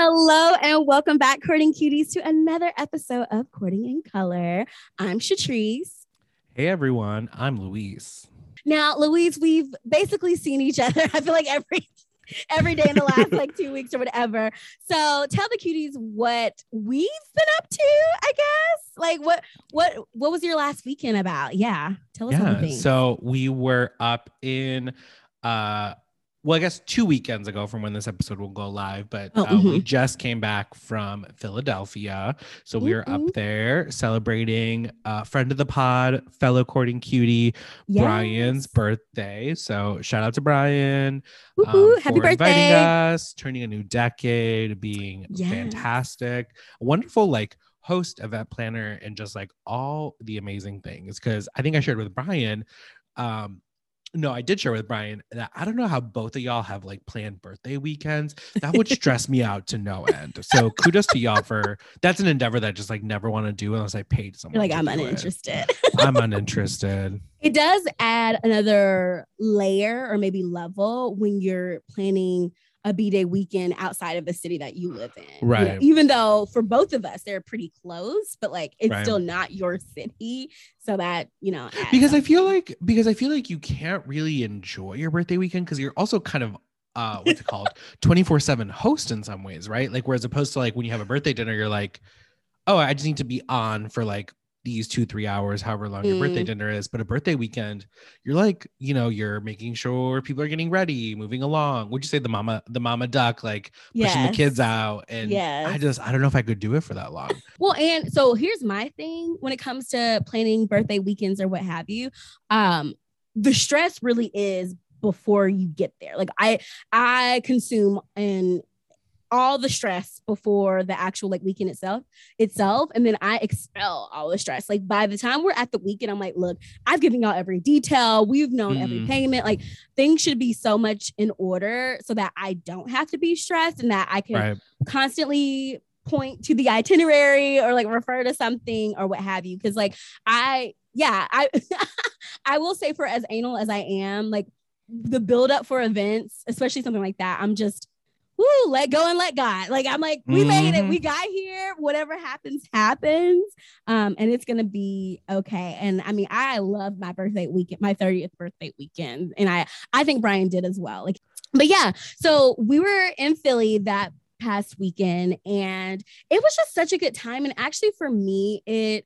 Hello and welcome back, Courting Cuties, to another episode of Courting in Color. I'm Shatrice. Hey everyone, I'm Louise. Now, Louise, we've basically seen each other. I feel like every every day in the last like two weeks or whatever. So tell the cuties what we've been up to, I guess. Like what what what was your last weekend about? Yeah. Tell us yeah, everything. so we were up in uh well, I guess two weekends ago from when this episode will go live, but Oh, uh, we mhm. just came back from Philadelphia. So we were up there celebrating uh, friend of the pod, fellow courting cutie, Brian's birthday. So shout out to Brian um, Happy for inviting birthday. us, turning a new decade, being Yes. fantastic, a wonderful like host, event planner, and just like all the amazing things. Because I think I shared with Brian. Um, no, I did share with Brian that I don't know how both of y'all have like planned birthday weekends. That would stress me out to no end. So kudos to y'all for that's an endeavor that I just like never want to do unless I paid someone. You're like, I'm uninterested. I'm uninterested. it does add another layer or maybe level when you're planning a b-day weekend outside of the city that you live in You know, Right. even though for both of us they're pretty close but like it's Right. still not your city so that you know adds because I feel like because I feel like you can't really enjoy your birthday weekend because you're also kind of uh what's it called 24/7 host in some ways, right? Like whereas opposed to like when you have a birthday dinner you're like, "Oh, I just need to be on for like these 2-3 hours however long your birthday Mm. dinner is." But a birthday weekend, you're like, you know, you're making sure people are getting ready, moving along. Would you say the mama the mama duck like pushing the kids out and yeah, I just I don't know if I could do it for that long. Well, and so here's my thing when it comes to planning birthday weekends or what have you. Um, the stress really is before you get there. Like I I consume and all the stress before the actual like weekend itself itself and then i expel all the stress like by the time we're at the weekend i'm like look i've given y'all every detail we've known every Mhm. payment like things should be so much in order so that i don't have to be stressed and that i can Right. constantly point to the itinerary or like refer to something or what have you because like i yeah i i will say for as anal as i am like the build up for events especially something like that i'm just woo let go and let god. Like i'm like we made it. We got here. Whatever happens happens. Um and it's gonna be okay. And i mean i love my birthday weekend my 30th birthday weekend. And i i think brian did as well. Like but yeah so we were in philly that past weekend and it was just such a good time. And actually for me it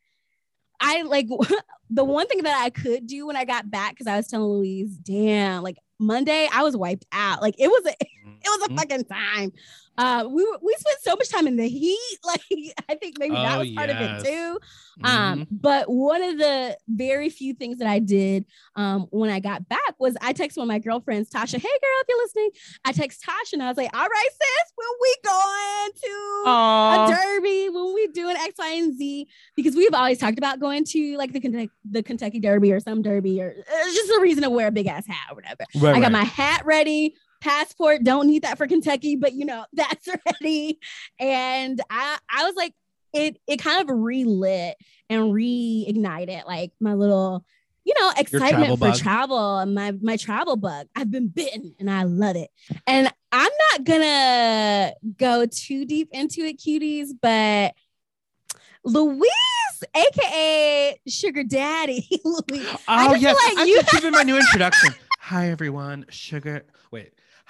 i like the one thing that i could do when i got back because i was telling louise damn like monday i was wiped out like it was a it was a Mhm. fucking time uh we we spent so much time in the heat like i think maybe that Oh, was part yes. of it too Mhm. um, but one of the very few things that I did um when I got back was I texted one of my girlfriends, Tasha. Hey girl, if you're listening, I text Tasha and I was like, all right, sis, when we going to Aw. a derby, when we doing X, Y, and Z, because we've always talked about going to like the Kentucky, the Kentucky Derby or some derby or it's just a reason to wear a big ass hat or whatever. Right, I got right. my hat ready. Passport, don't need that for Kentucky, but you know, that's ready. And I I was like, it it kind of relit and reignited like my little, you know, excitement travel for bug. travel and my my travel bug. I've been bitten and I love it. And I'm not gonna go too deep into it, cuties, but Louise, aka Sugar Daddy, Louise. Oh just yes, like I you- give it my new introduction. Hi everyone, sugar.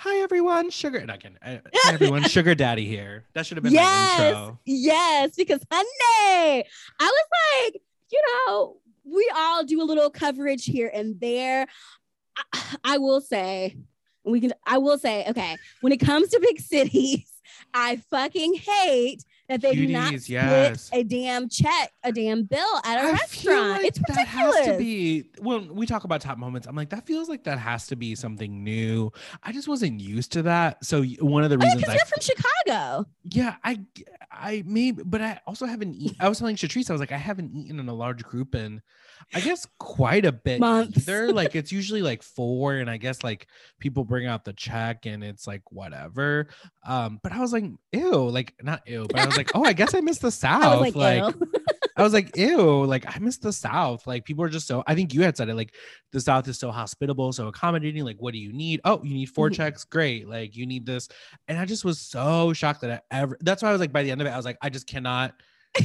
Hi everyone, sugar. Not again. Uh, Hi everyone, sugar daddy here. That should have been my yes, intro. yes, because honey, I was like, you know, we all do a little coverage here and there. I, I will say, we can. I will say, okay, when it comes to big cities, I fucking hate that they do not Cuties, split yes. a damn check, a damn bill at a I restaurant. like it's that ridiculous. has to be when we talk about top moments. I'm like, that feels like that has to be something new. I just wasn't used to that. So one of the Oh, yeah, reasons because I you're from Chicago. Yeah, I I maybe, but I also haven't eaten. I was telling Shatrice, I was like, I haven't eaten in a large group in, I guess, quite a bit. Months. Either like it's usually like four, and I guess like people bring out the check, and it's like whatever. Um, but I was like, ew, like not ew, but I was like, oh, I guess I missed the South. I was like, like ew. I was like, ew, like I miss the South. Like people are just so I think you had said it, like the South is so hospitable, so accommodating. Like, what do you need? Oh, you need 4 Mhm. checks, great. Like you need this. And I just was so shocked that I ever that's why I was like, by the end of it, I was like, I just cannot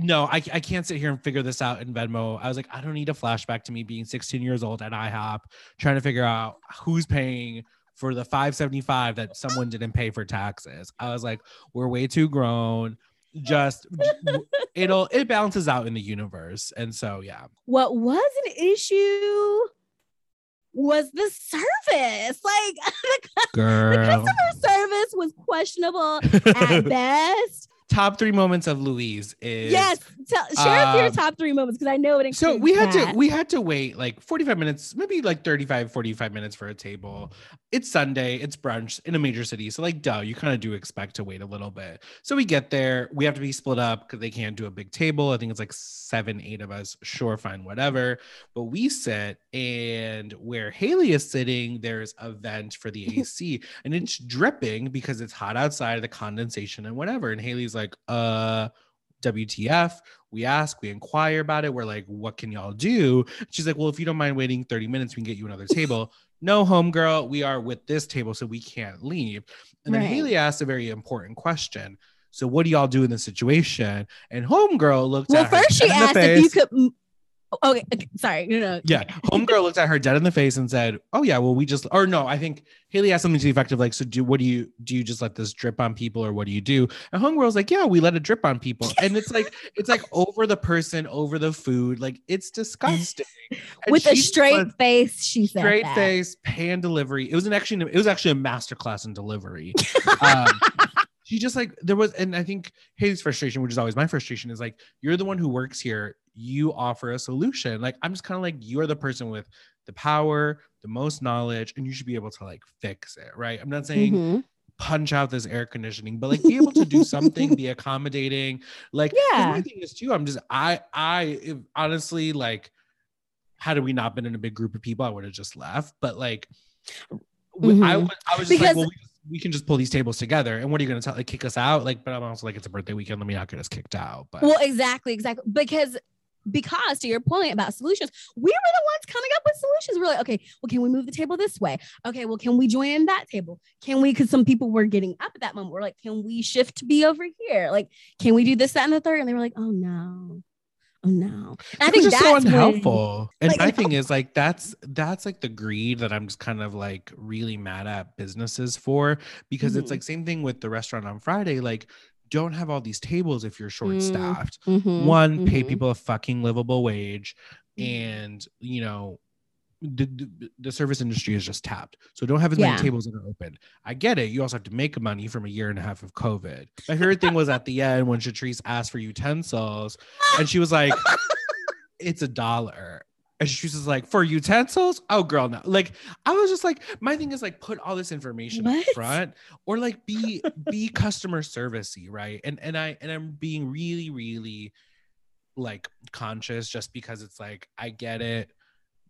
no, I, I can't sit here and figure this out in Venmo. I was like, I don't need a flashback to me being 16 years old at IHOP, trying to figure out who's paying for the 575 that someone didn't pay for taxes. I was like, we're way too grown. Just it'll it balances out in the universe. And so yeah. what was an issue was the service. Like the Girl. customer service was questionable at best. Top three moments of Louise is yes, tell, share us your um, top three moments because I know it. So we had that. to we had to wait like 45 minutes, maybe like 35, 45 minutes for a table. It's Sunday, it's brunch in a major city. So like duh, you kind of do expect to wait a little bit. So we get there, we have to be split up because they can't do a big table. I think it's like seven, eight of us. Sure, fine, whatever. But we sit and where Haley is sitting, there's a vent for the AC and it's dripping because it's hot outside, the condensation and whatever. And Haley's like, uh WTF. We ask, we inquire about it. We're like, what can y'all do? She's like, well, if you don't mind waiting 30 minutes, we can get you another table. no, homegirl, we are with this table, so we can't leave. And then Haley asked a very important question. So, what do y'all do in this situation? And homegirl looked well, at her first she dead in the asked if you could. Mm, Okay, okay, sorry, no, no. Yeah, homegirl looked at her dead in the face and said, "Oh yeah, well we just or no, I think Haley asked something to the effect of like, so do what do you do? You just let this drip on people, or what do you do?" And homegirl's like, "Yeah, we let it drip on people," and it's like it's like over the person, over the food, like it's disgusting. And With a straight face, she said straight that. face, pan delivery. It was an actually it was actually a masterclass in delivery. um, she just like there was, and I think Haley's frustration, which is always my frustration, is like you're the one who works here. You offer a solution. Like I'm just kind of like you're the person with the power, the most knowledge, and you should be able to like fix it, right? I'm not saying Mhm. punch out this air conditioning, but like be able to do something, be accommodating. Like Yeah. my thing is too. I'm just I I if, honestly like had we not been in a big group of people, I would have just left. But like, w- I was I was just Because- like, well, we, we can just pull these tables together. And what are you going to tell? Like, kick us out? Like, but I'm also like, it's a birthday weekend. Let me not get us kicked out. But Well, exactly, exactly. Because because to your point about solutions, we were the ones coming up with solutions. We're like, okay, well, can we move the table this way? Okay, well, can we join in that table? Can we? Because some people were getting up at that moment. We're like, can we shift to be over here? Like, can we do this, that, and the third? And they were like, oh no, no. I think that's so when- unhelpful. and like, my thing is like that's that's like the greed that I'm just kind of like really mad at businesses for because it's Mhm. like same thing with the restaurant on Friday. Like, don't have all these tables if you're short staffed. Mhm, One, pay mhm. people a fucking livable wage, Mhm. and you know. The, the, service industry is just tapped. So don't have as many tables that are open. I get it. You also have to make money from a year and a half of COVID. My favorite thing was at the end when Shatrice asked for utensils and she was like, it's a dollar. And she was just like, for utensils? Oh, girl, no. Like, I was just like, my thing is like, put all this information up front, or like be be customer servicey, right? And and I and I'm being really, really like conscious just because it's like I get it.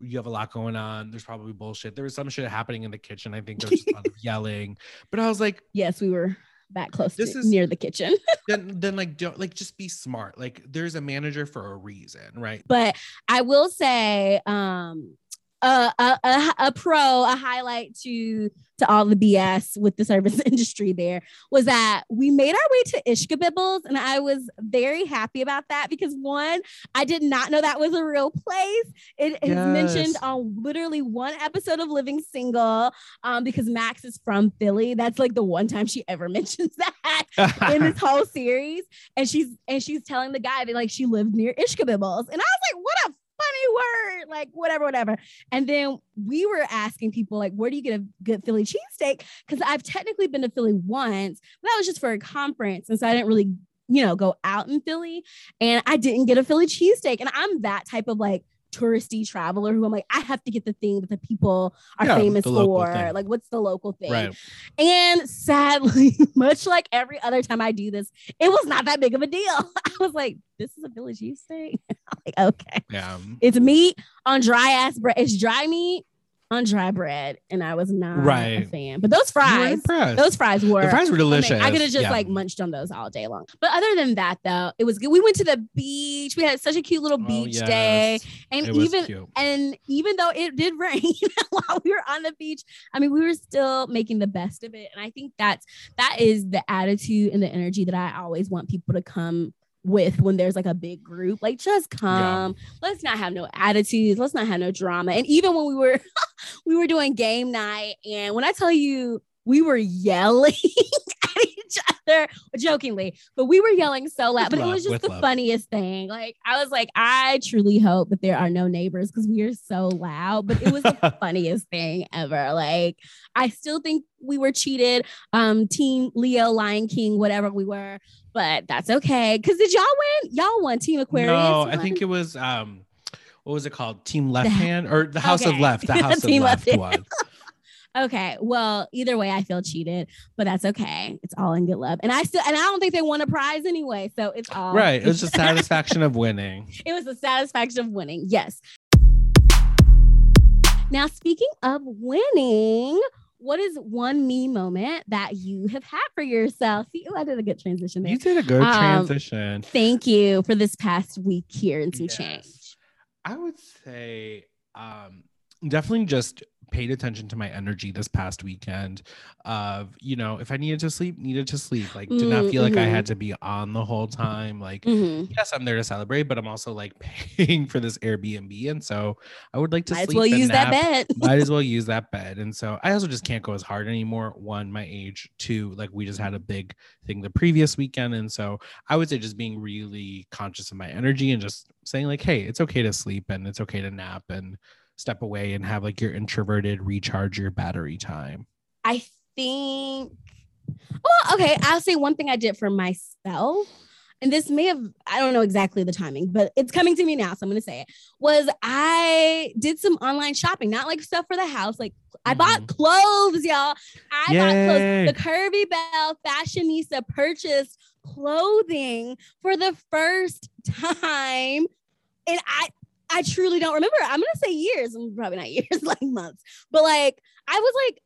You have a lot going on. There's probably bullshit. There was some shit happening in the kitchen. I think there was a lot of yelling. But I was like, Yes, we were that close This to is- near the kitchen. then then like don't like just be smart. Like there's a manager for a reason, right? but I will say, um, a, a, a, a pro, a highlight to to all the BS with the service industry there was that we made our way to Ishkabibble's, and I was very happy about that because one, I did not know that was a real place. It is mentioned on literally one episode of Living Single, um, because Max is from Philly. That's like the one time she ever mentions that in this whole series. And she's and she's telling the guy that like she lived near Ishkabibble's. And I was like, what a funny word, like whatever, whatever. And then we were asking people like, where do you get a good Philly cheesesteak? Because I've technically been to Philly once, but that was just for a conference. And so I didn't really, you know, go out in Philly. And I didn't get a Philly cheesesteak. And I'm that type of like touristy traveler who I'm like, I have to get the thing that the people are Yeah, famous for. thing. Like, what's the local thing? right. And sadly, much like every other time I do this, it was not that big of a deal. I was like, this is a Philly cheesesteak. I'm like, okay. Yeah. It's meat on dry ass bread. It's dry meat on dry bread, and I was not a Right. fan. But those fries, those fries were the fries were delicious. amazing. I could have just Yeah. like munched on those all day long. But other than that, though, it was good. We went to the beach. We had such a cute little Oh, beach day, yes. and It was even cute. and even though it did rain while we were on the beach, I mean, we were still making the best of it. And I think that's that is the attitude and the energy that I always want people to come with when there's like a big group. Like, just come. Let's not have no attitudes. Let's not have no drama. And even when we were we were doing game night, and when I tell you we were yelling at each other jokingly, but we were yelling so loud. With But it was just the love. funniest thing. Like I was like, I truly hope that there are no neighbors because we are so loud. But it was the funniest thing ever. Like I still think we were cheated. Um, Team Leo, Lion King, whatever we were, but that's okay. Cause did y'all win? Y'all won Team Aquarius. No, I think it was um, what was it called? Team Left Hand or the House of Left? The House of Left Left one. Okay. Well, either way, I feel cheated, but that's okay. It's all in good love. And I still and I don't think they won a prize anyway. So it's all Right. It was just satisfaction of winning. it was the satisfaction of winning. Yes. Now, speaking of winning, what is one me moment that you have had for yourself? See, oh, I did a good transition there. You did a good Um, transition. Thank you for this past week here and some Yes. change. I would say um, definitely just paid attention to my energy this past weekend of you know if i needed to sleep needed to sleep like did not Mm, feel like i had to be on the whole time like Mhm. yes i'm there to celebrate but i'm also like paying for this airbnb and so i would like to Might as sleep well and use that bed. might as well use that bed. And so I also just can't go as hard anymore. One, my age. Two, like we just had a big thing the previous weekend. And so I would say just being really conscious of my energy and just saying, like, hey, it's okay to sleep and it's okay to nap and step away and have like your introverted recharge your battery time. I think, well, okay, I'll say one thing I did for myself. And this may have, I don't know exactly the timing, but it's coming to me now. So I'm going to say it was I did some online shopping, not like stuff for the house. Like I bought mm-hmm. clothes, y'all. I bought clothes. The Curvy Bell Fashionista purchased clothing for the first time. And I, I truly don't remember. I'm gonna say years, probably not years, like months. But like, I was like,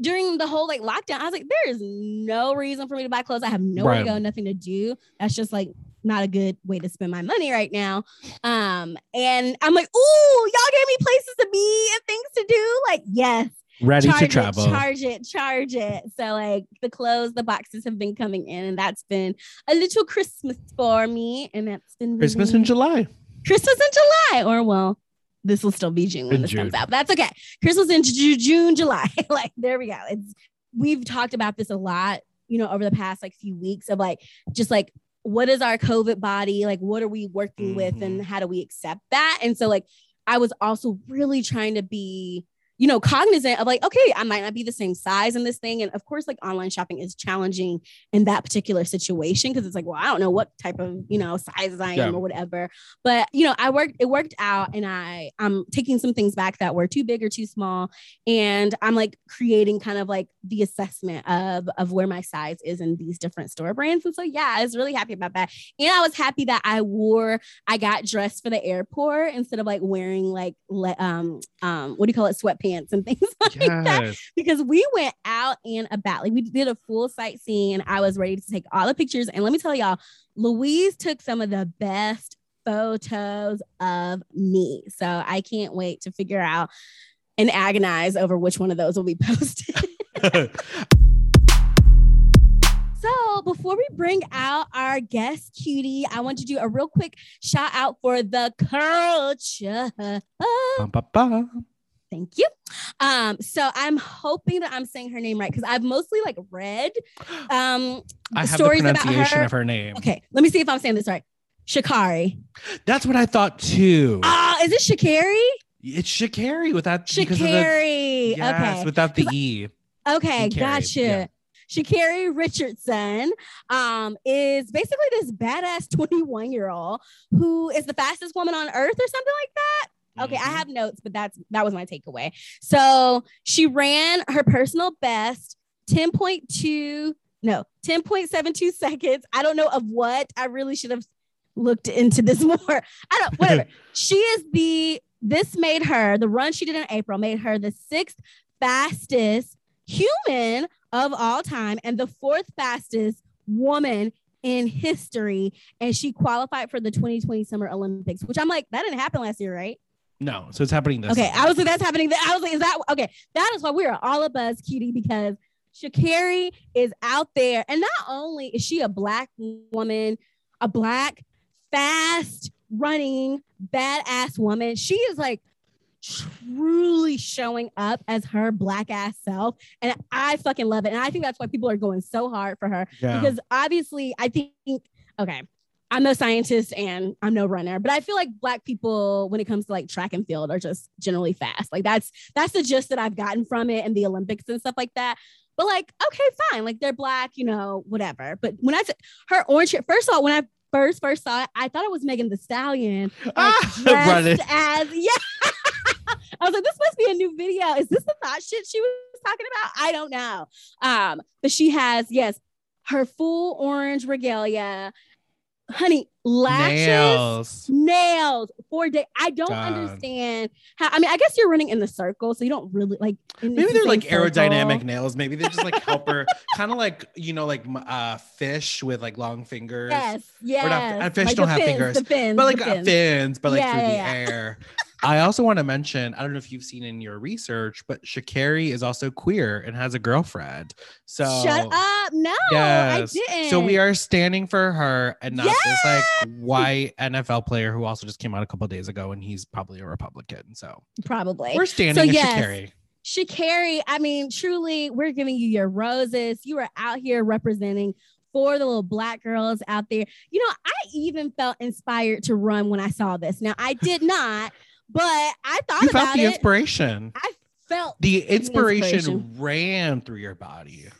during the whole like lockdown, I was like, there is no reason for me to buy clothes. I have nowhere Right. to go, nothing to do. That's just like not a good way to spend my money right now. Um, and I'm like, ooh, y'all gave me places to be and things to do. Like, yes, Ready charge to it, travel. charge it, charge it. So like the clothes, the boxes have been coming in, and that's been a little Christmas for me. And that's been Christmas really- in July. Christmas in July, or well, this will still be June when In this comes out. But that's okay. Christmas in Ju- June, July. like there we go. It's we've talked about this a lot, you know, over the past like few weeks of like just like what is our COVID body? Like what are we working with, and Mhm. how do we accept that? And so like I was also really trying to be you know, cognizant of like, okay, I might not be the same size in this thing. And of course, like online shopping is challenging in that particular situation because it's like, well, I don't know what type of, you know, sizes I am Yeah. or whatever. But you know, I worked, it worked out and I I'm taking some things back that were too big or too small. And I'm like creating kind of like the assessment of of where my size is in these different store brands. And so yeah, I was really happy about that. And I was happy that I wore, I got dressed for the airport instead of like wearing like um um what do you call it, sweatpants and things like that because we went out and about. Like we did a full sightseeing and I was ready to take all the pictures. And let me tell y'all, Louise took some of the best photos of me. So I can't wait to figure out and agonize over which one of those will be posted. So before we bring out our guest cutie, I want to do a real quick shout out for the culture. Bum, ba, ba. Thank you. Um, so I'm hoping that I'm saying her name right because I've mostly like read um I have the stories about pronunciation her. of her name. Okay, let me see if I'm saying this right. Shakari. That's what I thought too. Ah, is it Shakari? it's Shakari without of the Shakari. yes, okay. without the e. Okay, Sha'Carri, gotcha. yeah. Sha'Carri Richardson um, is basically this badass 21 year old who is the fastest woman on earth or something like that. Okay, I Mhm. have notes, but that's that was my takeaway. So she ran her personal best 10.2, no, 10.72 seconds. I don't know of what. I really should have looked into this more. I don't, whatever. she is the this made her the run she did in April made her the sixth fastest human of all time and the fourth fastest woman in history. And she qualified for the 2020 Summer Olympics, which I'm like, that didn't happen last year, right? No, so it's happening this. Okay. I was like, that's happening. I was like, is that okay? That is why we are all a buzz, cutie, because Sha'Carri is out there, and not only is she a black woman, a black, fast running, badass woman, she is like truly showing up as her black ass self. And I fucking love it. And I think that's why people are going so hard for her. Yeah. Because obviously, I think, okay, I'm no scientist and I'm no runner, but I feel like black people, when it comes to like track and field, are just generally fast. Like that's that's the gist that I've gotten from it and the Olympics and stuff like that. But like, okay, fine. Like they're black, you know, whatever. But when I said her orange first of all, when I first first saw it, I thought it was Megan Thee Stallion like, Ah, dressed as yeah. I was like, this must be a new video. Is this the thought shit she was talking about? I don't know. Um, but she has yes, her full orange regalia, honey, lashes, nails, Nails. for day. I don't God. understand how. I mean, I guess you're running in the circle, so you don't really like. in- Maybe the they're like circle. aerodynamic nails. Maybe they're just like help her, kind of like you know, like uh, fish with like long fingers. Yes, yes. fish Like don't have fins, fingers, fins, but like uh, fins. fins, but like Yeah, through yeah, the yeah. air. I also want to mention, I don't know if you've seen in your research, but Sha'Carri is also queer and has a girlfriend. So Shut up! No, Yes. I didn't. So we are standing for her and not this like Yes! white NFL player who also just came out a couple days ago and he's probably a Republican. So probably. we're standing So, yes. Sha'Carri. Sha'Carri, I mean, truly, we're giving you your roses. You are out here representing for the little black girls out there. You know, I even felt inspired to run when I saw this. Now, I did not, but I thought You about felt the it. inspiration. I felt The inspiration, inspiration. ran through your body.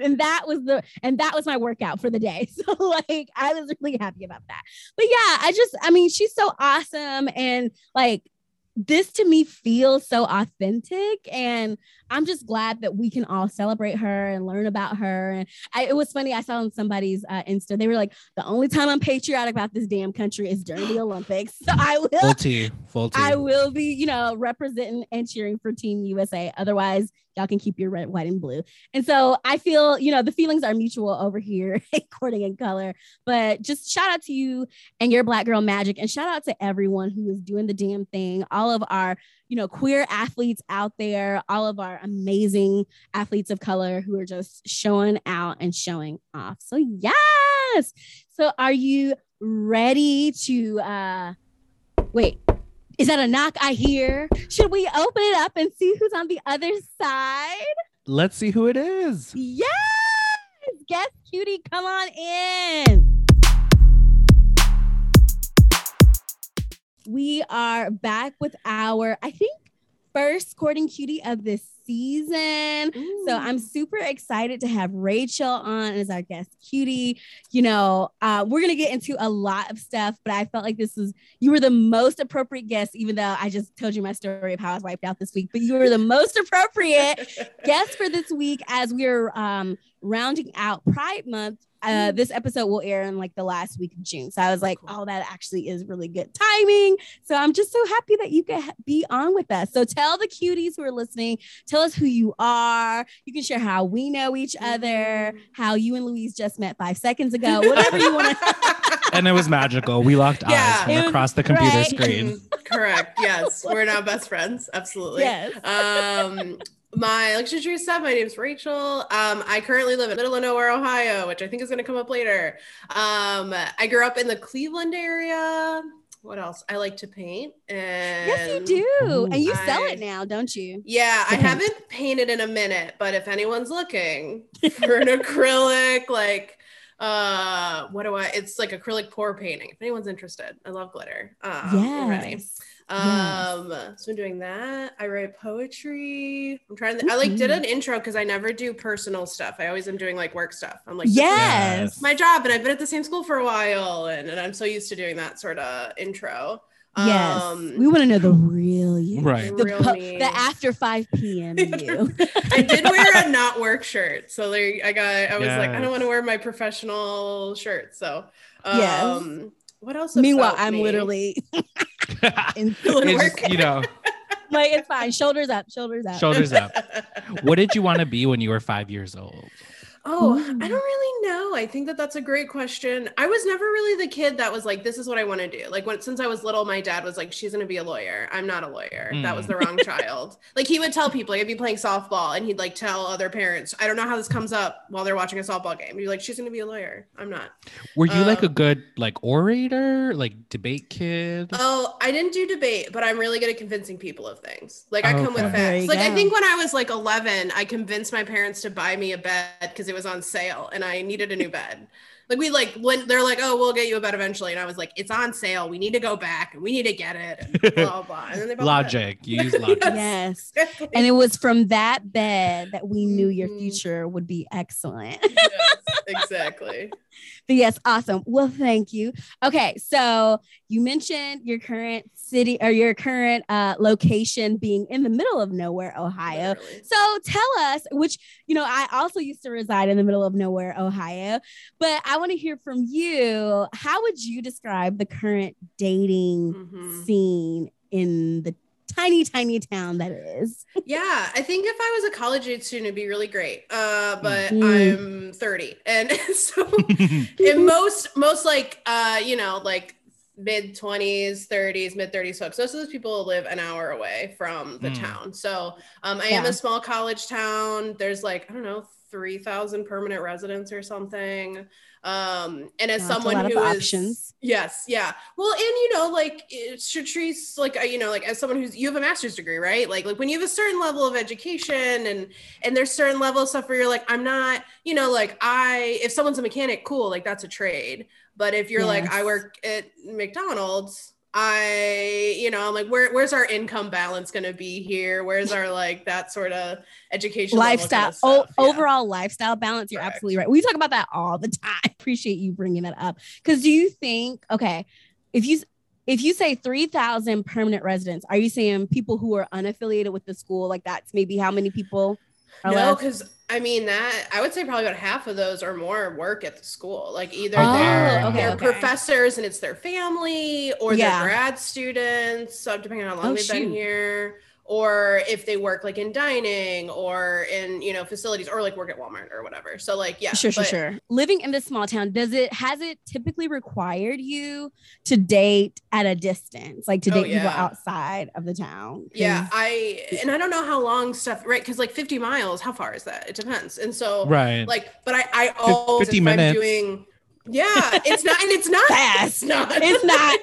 and that was the and that was my workout for the day. So like I was really happy about that. But yeah, I just I mean she's so awesome and like this to me feels so authentic and I'm just glad that we can all celebrate her and learn about her and I, it was funny I saw on somebody's uh, Insta they were like the only time I'm patriotic about this damn country is during the Olympics so I will Full T. Full T. I will be, you know, representing and cheering for Team USA. Otherwise, y'all can keep your red, white, and blue. And so I feel, you know, the feelings are mutual over here at Courting in Color. But just shout out to you and your Black Girl Magic, and shout out to everyone who is doing the damn thing. All of our, you know, queer athletes out there, all of our amazing athletes of color who are just showing out and showing off. So yes. So are you ready to? uh Wait, is that a knock I hear? Should we open it up and see who's on the other side? Let's see who it is. Yes! Guest cutie, come on in. We are back with our, I think, first courting cutie of this season. So I'm super excited to have Rachel on as our guest cutie. You know, uh, we're gonna get into a lot of stuff, but I felt like this was you were the most appropriate guest, even though I just told you my story of how I was wiped out this week. But you were the most appropriate guest for this week as we're um, rounding out Pride Month. Uh, this episode will air in like the last week of June. So I was like, oh, that actually is really good timing. So I'm just so happy that you could be on with us. So tell the cuties who are listening, tell us who you are. You can share how we know each other, how you and Louise just met five seconds ago, whatever you want to. And it was magical. We locked Yeah. eyes from was across the computer right. screen. Correct. Yes, we're now best friends. Absolutely. yes. Um, my like Teresa, my name's Rachel. Um, I currently live in middle of nowhere, Ohio, which I think is going to come up later. Um, I grew up in the Cleveland area. What else? I like to paint. And Yes, you do. And you sell it now, don't you? Yeah, I haven't painted in a minute, but if anyone's looking for an acrylic, like uh what do I it's like acrylic pour painting. If anyone's interested, I love glitter. Um yes. Um, so I'm doing that. I write poetry. I'm trying to, I like did an intro because I never do personal stuff. I always am doing like work stuff. I'm like, Yes. my job, and I've been at the same school for a while, and, and I'm so used to doing that sort of intro. Yes. Um, we want to know the real you. Right. The, real po- me. the after 5 p.m. you. I did wear a not work shirt, so like I got. I was like, I don't want to wear my professional shirt, so um, Yes. What else? Meanwhile, about I'm me? literally in it's just, you know, like it's fine. Shoulders up, shoulders up. shoulders up. What did you want to be when you were five years old? Oh, Ooh. I don't really know. I think that that's a great question. I was never really the kid that was like, "This is what I want to do." Like when since I was little, my dad was like, "She's gonna be a lawyer." I'm not a lawyer. That was Mm. the wrong child. Like he would tell people, like I'd be playing softball, and he'd like tell other parents, "I don't know how this comes up while they're watching a softball game." You're like, "She's gonna be a lawyer." I'm not. Were you like a Um, good like orator, like debate kid? Oh, I didn't do debate, but I'm really good at convincing people of things. Like I come with Okay. There you facts. Like I think when I was like 11, I convinced my parents to buy me a bed because it was on sale and I needed a new bed. Like we like when they're like, "Oh, we'll get you a bed eventually," and I was like, "It's on sale. We need to go back and we need to get it." And blah blah. blah. And then they bought the. Logic. You use logic. Yes. And it was from that bed that we knew your Mhm. future would be excellent. Yes, exactly. But yes, awesome. Well, thank you. Okay, so you mentioned your current city or your current uh, location being in the middle of nowhere, Ohio. Literally. So tell us, which, you know, I also used to reside in the middle of nowhere, Ohio, but I want to hear from you. How would you describe the current dating Mhm. scene in the tiny, tiny town that is? Yeah, I think if I was a college age student, it'd be really great. Uh, but Mm. I'm 30, and so in most most like uh you know like mid 20s 30s mid 30s folks most of those people live an hour away from the Mm. town so um i am a small college town there's like i don't know 3000 permanent residents or something um and as a someone who is options. yes yeah. Well and you know like it Shatrice, like uh, you know like as someone who's you have a master's degree right? Like like when you have a certain level of education and and there's certain level of stuff where you're like i'm not you know like i if someone's a mechanic cool like that's a trade. But if you're like i work at mcdonald's i you know i'm like where, where's our income balance going to be here? Where's our like that sort of education lifestyle kind of Yeah. overall lifestyle balance you're Correct. absolutely right. We talk about that all the time. I appreciate you bringing that up. Because do you think okay if you if you say 3000 permanent residents are you saying people who are unaffiliated with the school like that's maybe how many people no because i mean that i would say probably about half of those or more work at the school like either Oh, they're, okay, they're okay. professors and it's their family or Yeah. they're grad students so depending on how long Oh, they've been here or if they work like in dining or in you know facilities or like work at walmart or whatever so like yeah sure sure but- sure living in this small town does it has it typically required you to date at a distance like to Oh, date people outside of the town? yeah i and i don't know how long stuff right because like 50 miles how far is that it depends and so right. like but i i always 50 if I'm minutes. doing yeah it's not and it's not Fast. it's not it's not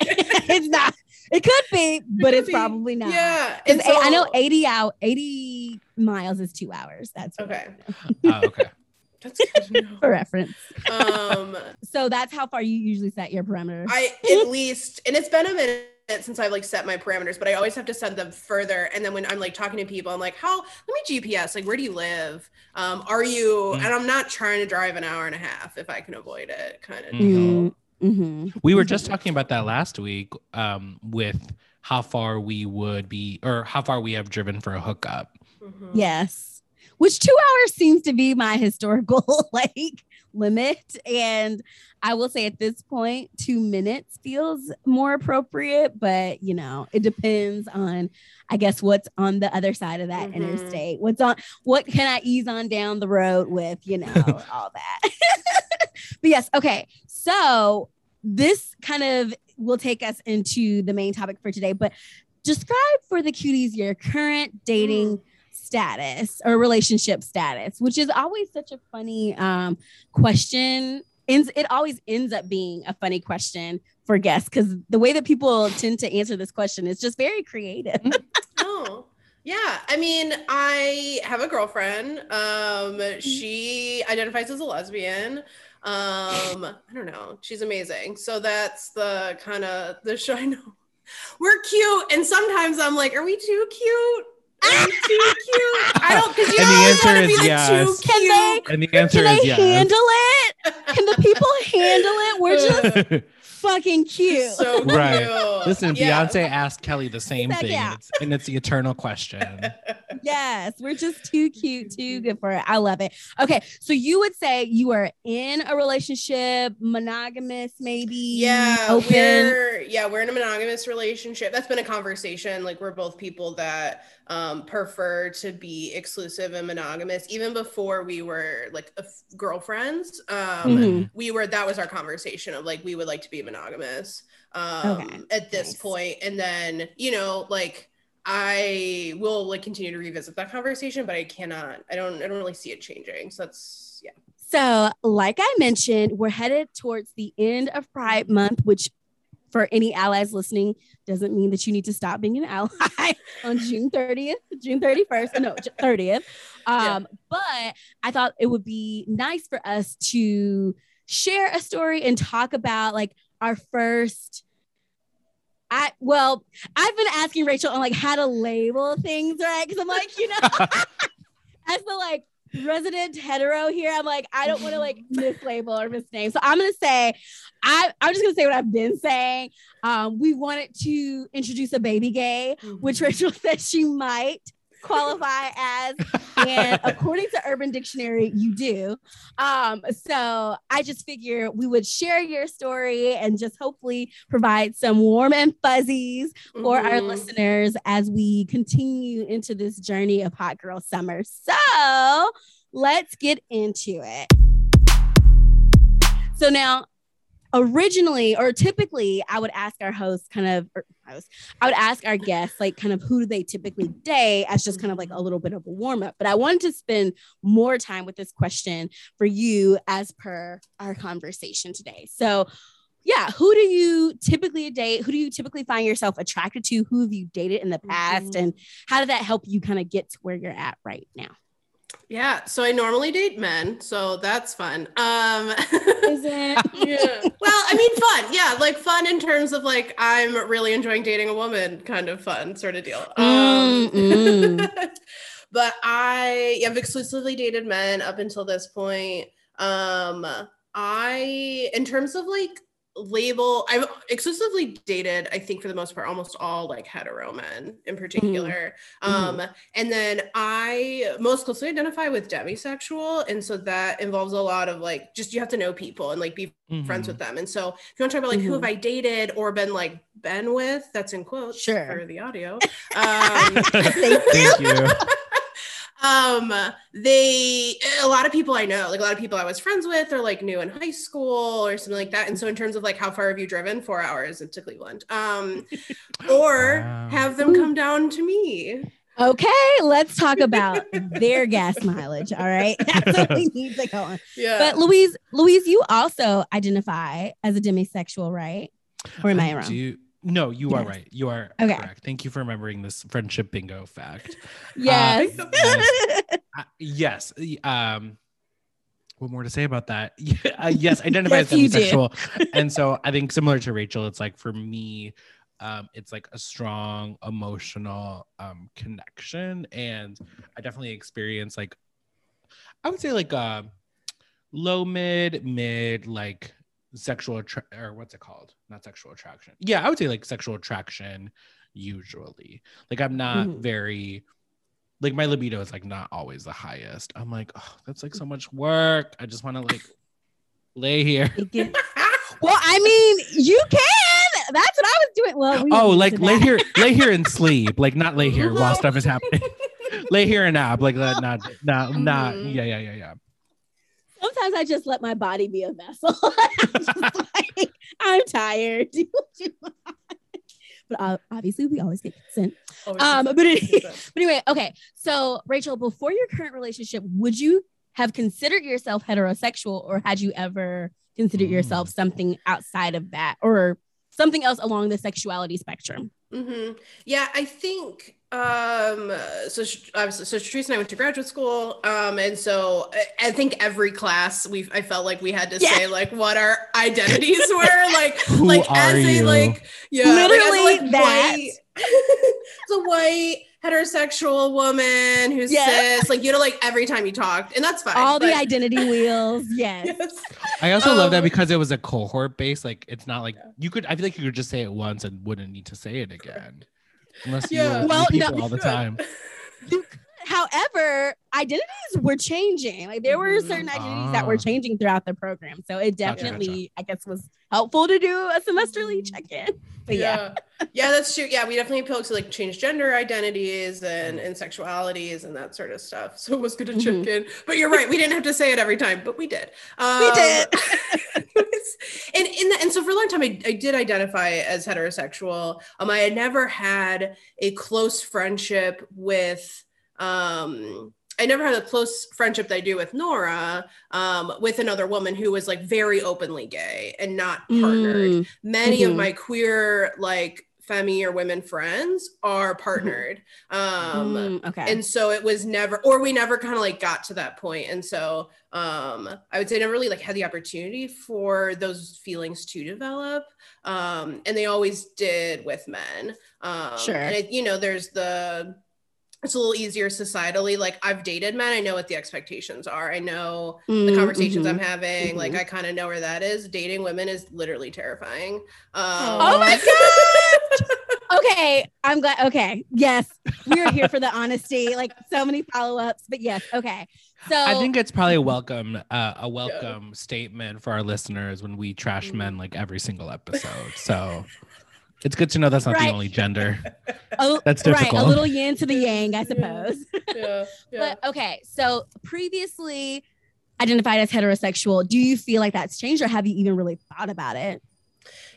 it's not it could be but could it's be. probably not Yeah. and a- I know 80 out 80 miles is two hours. That's Okay. know. oh, okay. That's good for reference. um So that's how far you usually set your parameters. I at least and it's been a minute since I've like set my parameters, but I always have to send them further. And then when I'm like talking to people, I'm like, how let me GPS, like where do you live? Um, are you Mm. and I'm not trying to drive an hour and a half if I can avoid it, kind of Mm. Deal. Mhm. We were just talking about that last week um, with how far we would be or how far we have driven for a hookup. Mhm. Yes. Which two hours seems to be my historical like limit. And I will say at this point, two minutes feels more appropriate, but you know, it depends on I guess what's on the other side of that Mhm. interstate. What's on what can I ease on down the road with, you know, all that. but yes, okay. So this kind of will take us into the main topic for today, but describe for the cuties your current dating Mm. status or relationship status, which is always such a funny um, question. Ends it always ends up being a funny question for guests because the way that people tend to answer this question is just very creative. Oh, yeah. I mean, I have a girlfriend. Um, Mm-hmm. she identifies as a lesbian. Um, I don't know. She's amazing. So that's the kind of the show I know. We're cute, and sometimes I'm like, are we too cute? Are we too cute? I don't because you And the always want to answer be is the yes. too Can they- cute. And the answer Can they is yes. handle it? Can the people handle it? We're just fucking cute. so Right. cute. Listen, Yeah. Beyonce asked Kelly the same Heck thing, yeah. and it's, and it's the eternal question. yes, we're just too cute, too good for it. I love it. Okay, so you would say you are in a relationship, monogamous, maybe? Yeah, open. we're yeah we're in a monogamous relationship. That's been a conversation. Like we're both people that um, prefer to be exclusive and monogamous. Even before we were like f- girlfriends, um, Mhm. we were that was our conversation of like we would like to be monogamous um, Okay, at this nice. point. And then you know like I will like continue to revisit that conversation, but I cannot. I don't. I don't really see it changing. So that's yeah. So, like I mentioned, we're headed towards the end of Pride Month, which for any allies listening doesn't mean that you need to stop being an ally on June 30th, June 31st, no, 30th. Um, But I thought it would be nice for us to share a story and talk about like our first. I well, I've been asking Rachel on like how to label things, right? Because I'm like, you know, as the like resident hetero here, I'm like, I don't want to like mislabel or misname. So I'm gonna say, I I'm just gonna say what I've been saying. Um, we wanted to introduce a baby gay, which Rachel said she might qualify as, and according to Urban Dictionary, you do. Um, so I just figure we would share your story and just hopefully provide some warm and fuzzies for our Mhm. listeners as we continue into this journey of hot girl summer. So let's get into it. So now, originally or typically, I would ask our hosts kind of, host, I would ask our guests like kind of who do they typically date as just kind of like a little bit of a warm up. But I wanted to spend more time with this question for you as per our conversation today. So yeah, who do you typically date? Who do you typically find yourself attracted to? Who have you dated in the past? Mhm. And how did that help you kind of get to where you're at right now? Yeah, so I normally date men, so that's fun. Um Is it? yeah. Well, I mean fun. Yeah, like fun in terms of like I'm really enjoying dating a woman kind of fun sort of deal. Um but I have exclusively dated men up until this point. Um I in terms of like label I've exclusively dated I think for the most part almost all like hetero men in particular. Um and then I most closely identify with demisexual and so that involves a lot of like just you have to know people and like be friends with them. And so if you want to talk about like who have I dated or been like been with that's in quotes Sure. for the audio. Um Thank you. um they a lot of people i know like a lot of people i was friends with are like new in high school or something like that and so in terms of like how far have you driven four hours into cleveland um or Wow. have them come down to me Okay, let's talk about their gas mileage. All right. That's what we need to go on. yeah But Louise, Louise, you also identify as a demisexual, right? Or am I, wrong? do- no, you are right. You are Okay. correct. Thank you for remembering this friendship bingo fact. Yes. Uh, yes. Um, what more to say about that? uh, yes, identify Yes, as demisexual. and so I think similar to Rachel, it's like for me, um, it's like a strong emotional um, connection. And I definitely experience like, I would say like uh, low mid, mid, like sexual attra- or what's it called? Not sexual attraction. Yeah, I would say like sexual attraction usually. Like I'm not Mhm. very like my libido is like not always the highest. I'm like, oh, that's like so much work. I just want to like lay here. Well, I mean, you can. That's what I was doing. Well, we Oh, like lay that. here, lay here and sleep. Like not lay here while stuff is happening. lay here and nap. Like that. Not, not, not. Mhm. Yeah, yeah, yeah, yeah. Sometimes I just let my body be a vessel. I'm, like, I'm tired. Do what you want. But uh, obviously, we always get consent. Always Um, but, it- but anyway, okay. So, Rachel, before your current relationship, would you have considered yourself heterosexual, or had you ever considered Mm. yourself something outside of that, or something else along the sexuality spectrum? hmm Yeah, I think um so sh- obviously so Patrice and I went to graduate school um and so I, I think every class we I felt like we had to Yeah. say like what our identities were like Who like are as a like yeah like, as a, Literally like, that. white it's a white heterosexual woman who's Yeah. cis like you know like every time you talked and that's fine All the identity wheels. Yes. Yes. I also love that Um, because it was a cohort based. Like it's not like you could. I feel like you could just say it once and wouldn't need to say it again, unless you Yeah. were Well, with people no, all the could. time. You. However, identities were changing. Like there were certain identities that were Ah. changing throughout the program. So it Gotcha, definitely, I guess, was helpful to do a semesterly check-in. But yeah. yeah. yeah, that's true. Yeah, we definitely appeal to like change gender identities and and sexualities and that sort of stuff. So it was good to check Mhm. in. But you're right, we didn't have to say it every time, but we did. Um, We did. and in the, and so for a long time, I, I did identify as heterosexual. Um, I had never had a close friendship with um. I never had a close friendship that I do with Nora, um, with another woman who was like very openly gay and not partnered Mm, many of Mhm. my queer like femi or women friends are partnered um mm, okay. and so it was never or we never kind of like got to that point and so um i would say I never really like had the opportunity for those feelings to develop um and they always did with men um Sure. and it, you know there's the it's a little easier societally like i've dated men i know what the expectations are i know the Mm, conversations mhm. I'm having. Like mhm. I kind of know where that is. Dating women is literally terrifying. Um, Oh my god! okay, I'm glad. Okay, yes, we are here for the honesty. Like so many follow-ups, but yes, okay. So I think it's probably a welcome uh, a welcome statement for our listeners when we trash Mhm. men like every single episode. So it's good to know that's not Right. the only gender. oh, That's right, a little yin to the yang, I suppose. yeah, yeah. But okay, so previously identified as heterosexual, do you feel like that's changed, or have you even really thought about it?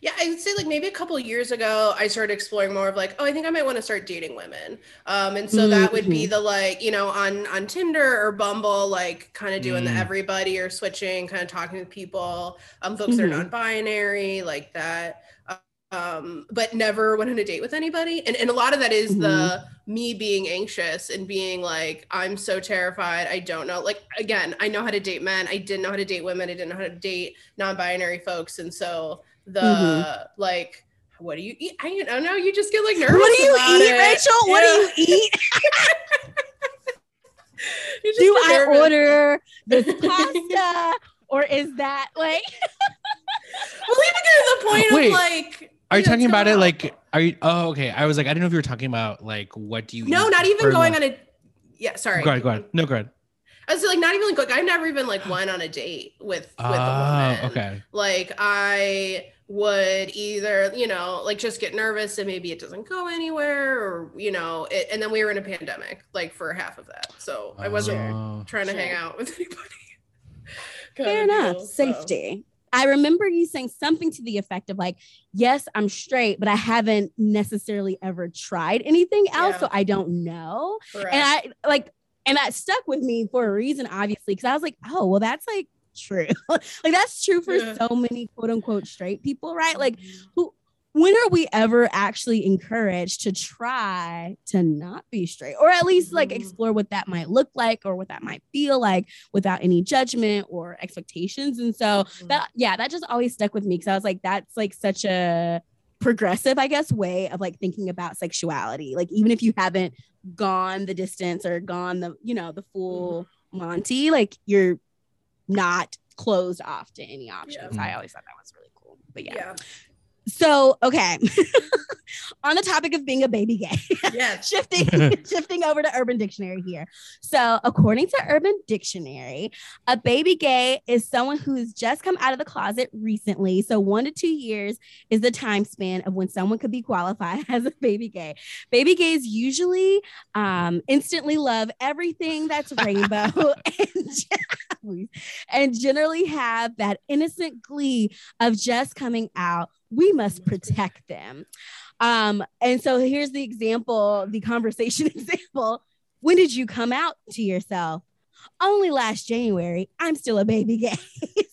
Yeah, I would say like maybe a couple years ago, I started exploring more of like, oh, I think I might want to start dating women. Um, and so that would be the like, you know, on on Tinder or Bumble, like kind of doing the Mm. everybody or switching, kind of talking to people, um, folks that are Mhm. non-binary, like that. Um, but never went on a date with anybody. And and a lot of that is the me being anxious and being like, I'm so terrified. I don't know. Like again, I know how to date men. I didn't know how to date women. I didn't know how to date non-binary folks. And so the Mhm. like what do you eat? I don't know. You just get like nervous. What do you eat, it. Rachel? What do you eat? Do I nervous. order this pasta, or is that like? We'll even get to the point Wait, of like. Are you talking about it like are you oh okay. I was like, I didn't know if you were talking about like what do you No, not even going lunch? on a. Yeah, sorry. Go ahead, go ahead. No, go ahead. I was like, not even like I've never even like went on a date with with a Ah, woman. okay. Like I would either you know like just get nervous and maybe it doesn't go anywhere or you know it, and then we were in a pandemic like for half of that so i wasn't Oh. trying to Sure. hang out with anybody Fair of enough. deal, so. Safety. I remember you saying something to the effect of like, yes, I'm straight, but I haven't necessarily ever tried anything else, Yeah. so I don't know. Correct. And I like, and that stuck with me for a reason, obviously, because I was like, oh, well, that's like true. like that's true for Yeah. so many quote unquote straight people, right? Like, mm-hmm. who? When are we ever actually encouraged to try to not be straight, or at least like Mhm. explore what that might look like, or what that might feel like, without any judgment or expectations? And so Mhm. that yeah that just always stuck with me because i was like that's like such a progressive i guess way of like thinking about sexuality like even if you haven't gone the distance or gone the you know the full monty like you're not closed off to any options Yeah. i always thought that was really cool but yeah, yeah so okay. On the topic of being a baby gay yes. shifting shifting over to urban dictionary here. So according to urban dictionary a baby gay is someone who's just come out of the closet recently. So one to two years is the time span of when someone could be qualified as a baby gay. Baby gays usually um, instantly love everything that's rainbow and, and generally have that innocent glee of just coming out we must protect them um, and so here's the example, the conversation example. When did you come out to yourself? Only last January. I'm still a baby gay.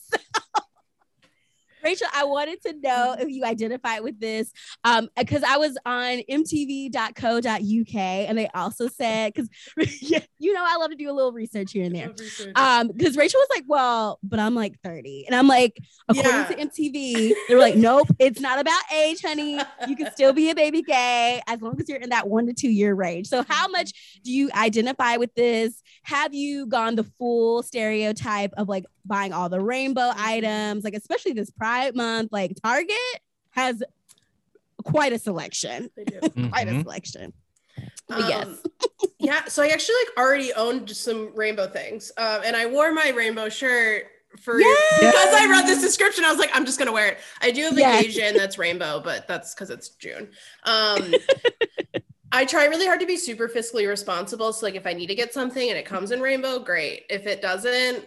Rachel, I wanted to know if you identified with this um, because I was on mtv.co.uk and they also said, because you know, I love to do a little research here and there. Um, because Rachel was like, Well, but I'm like 30. And I'm like, according Yeah. to MTV, they were like, Nope, it's not about age, honey. You can still be a baby gay as long as you're in that one to two year range. So, how much do you identify with this? Have you gone the full stereotype of like buying all the rainbow items, like especially this Pride Month? Like Target has quite a selection, They do. quite a Mhm. selection. But yes. Um, yeah, so I actually like already owned some rainbow things, um, and I wore my rainbow shirt for Yes! because I read this description. I was like, I'm just gonna wear it. I do have a Yes. Asian that's rainbow, but that's because it's June. Um, I try really hard to be super fiscally responsible. So like, if I need to get something and it comes in rainbow, great. If it doesn't,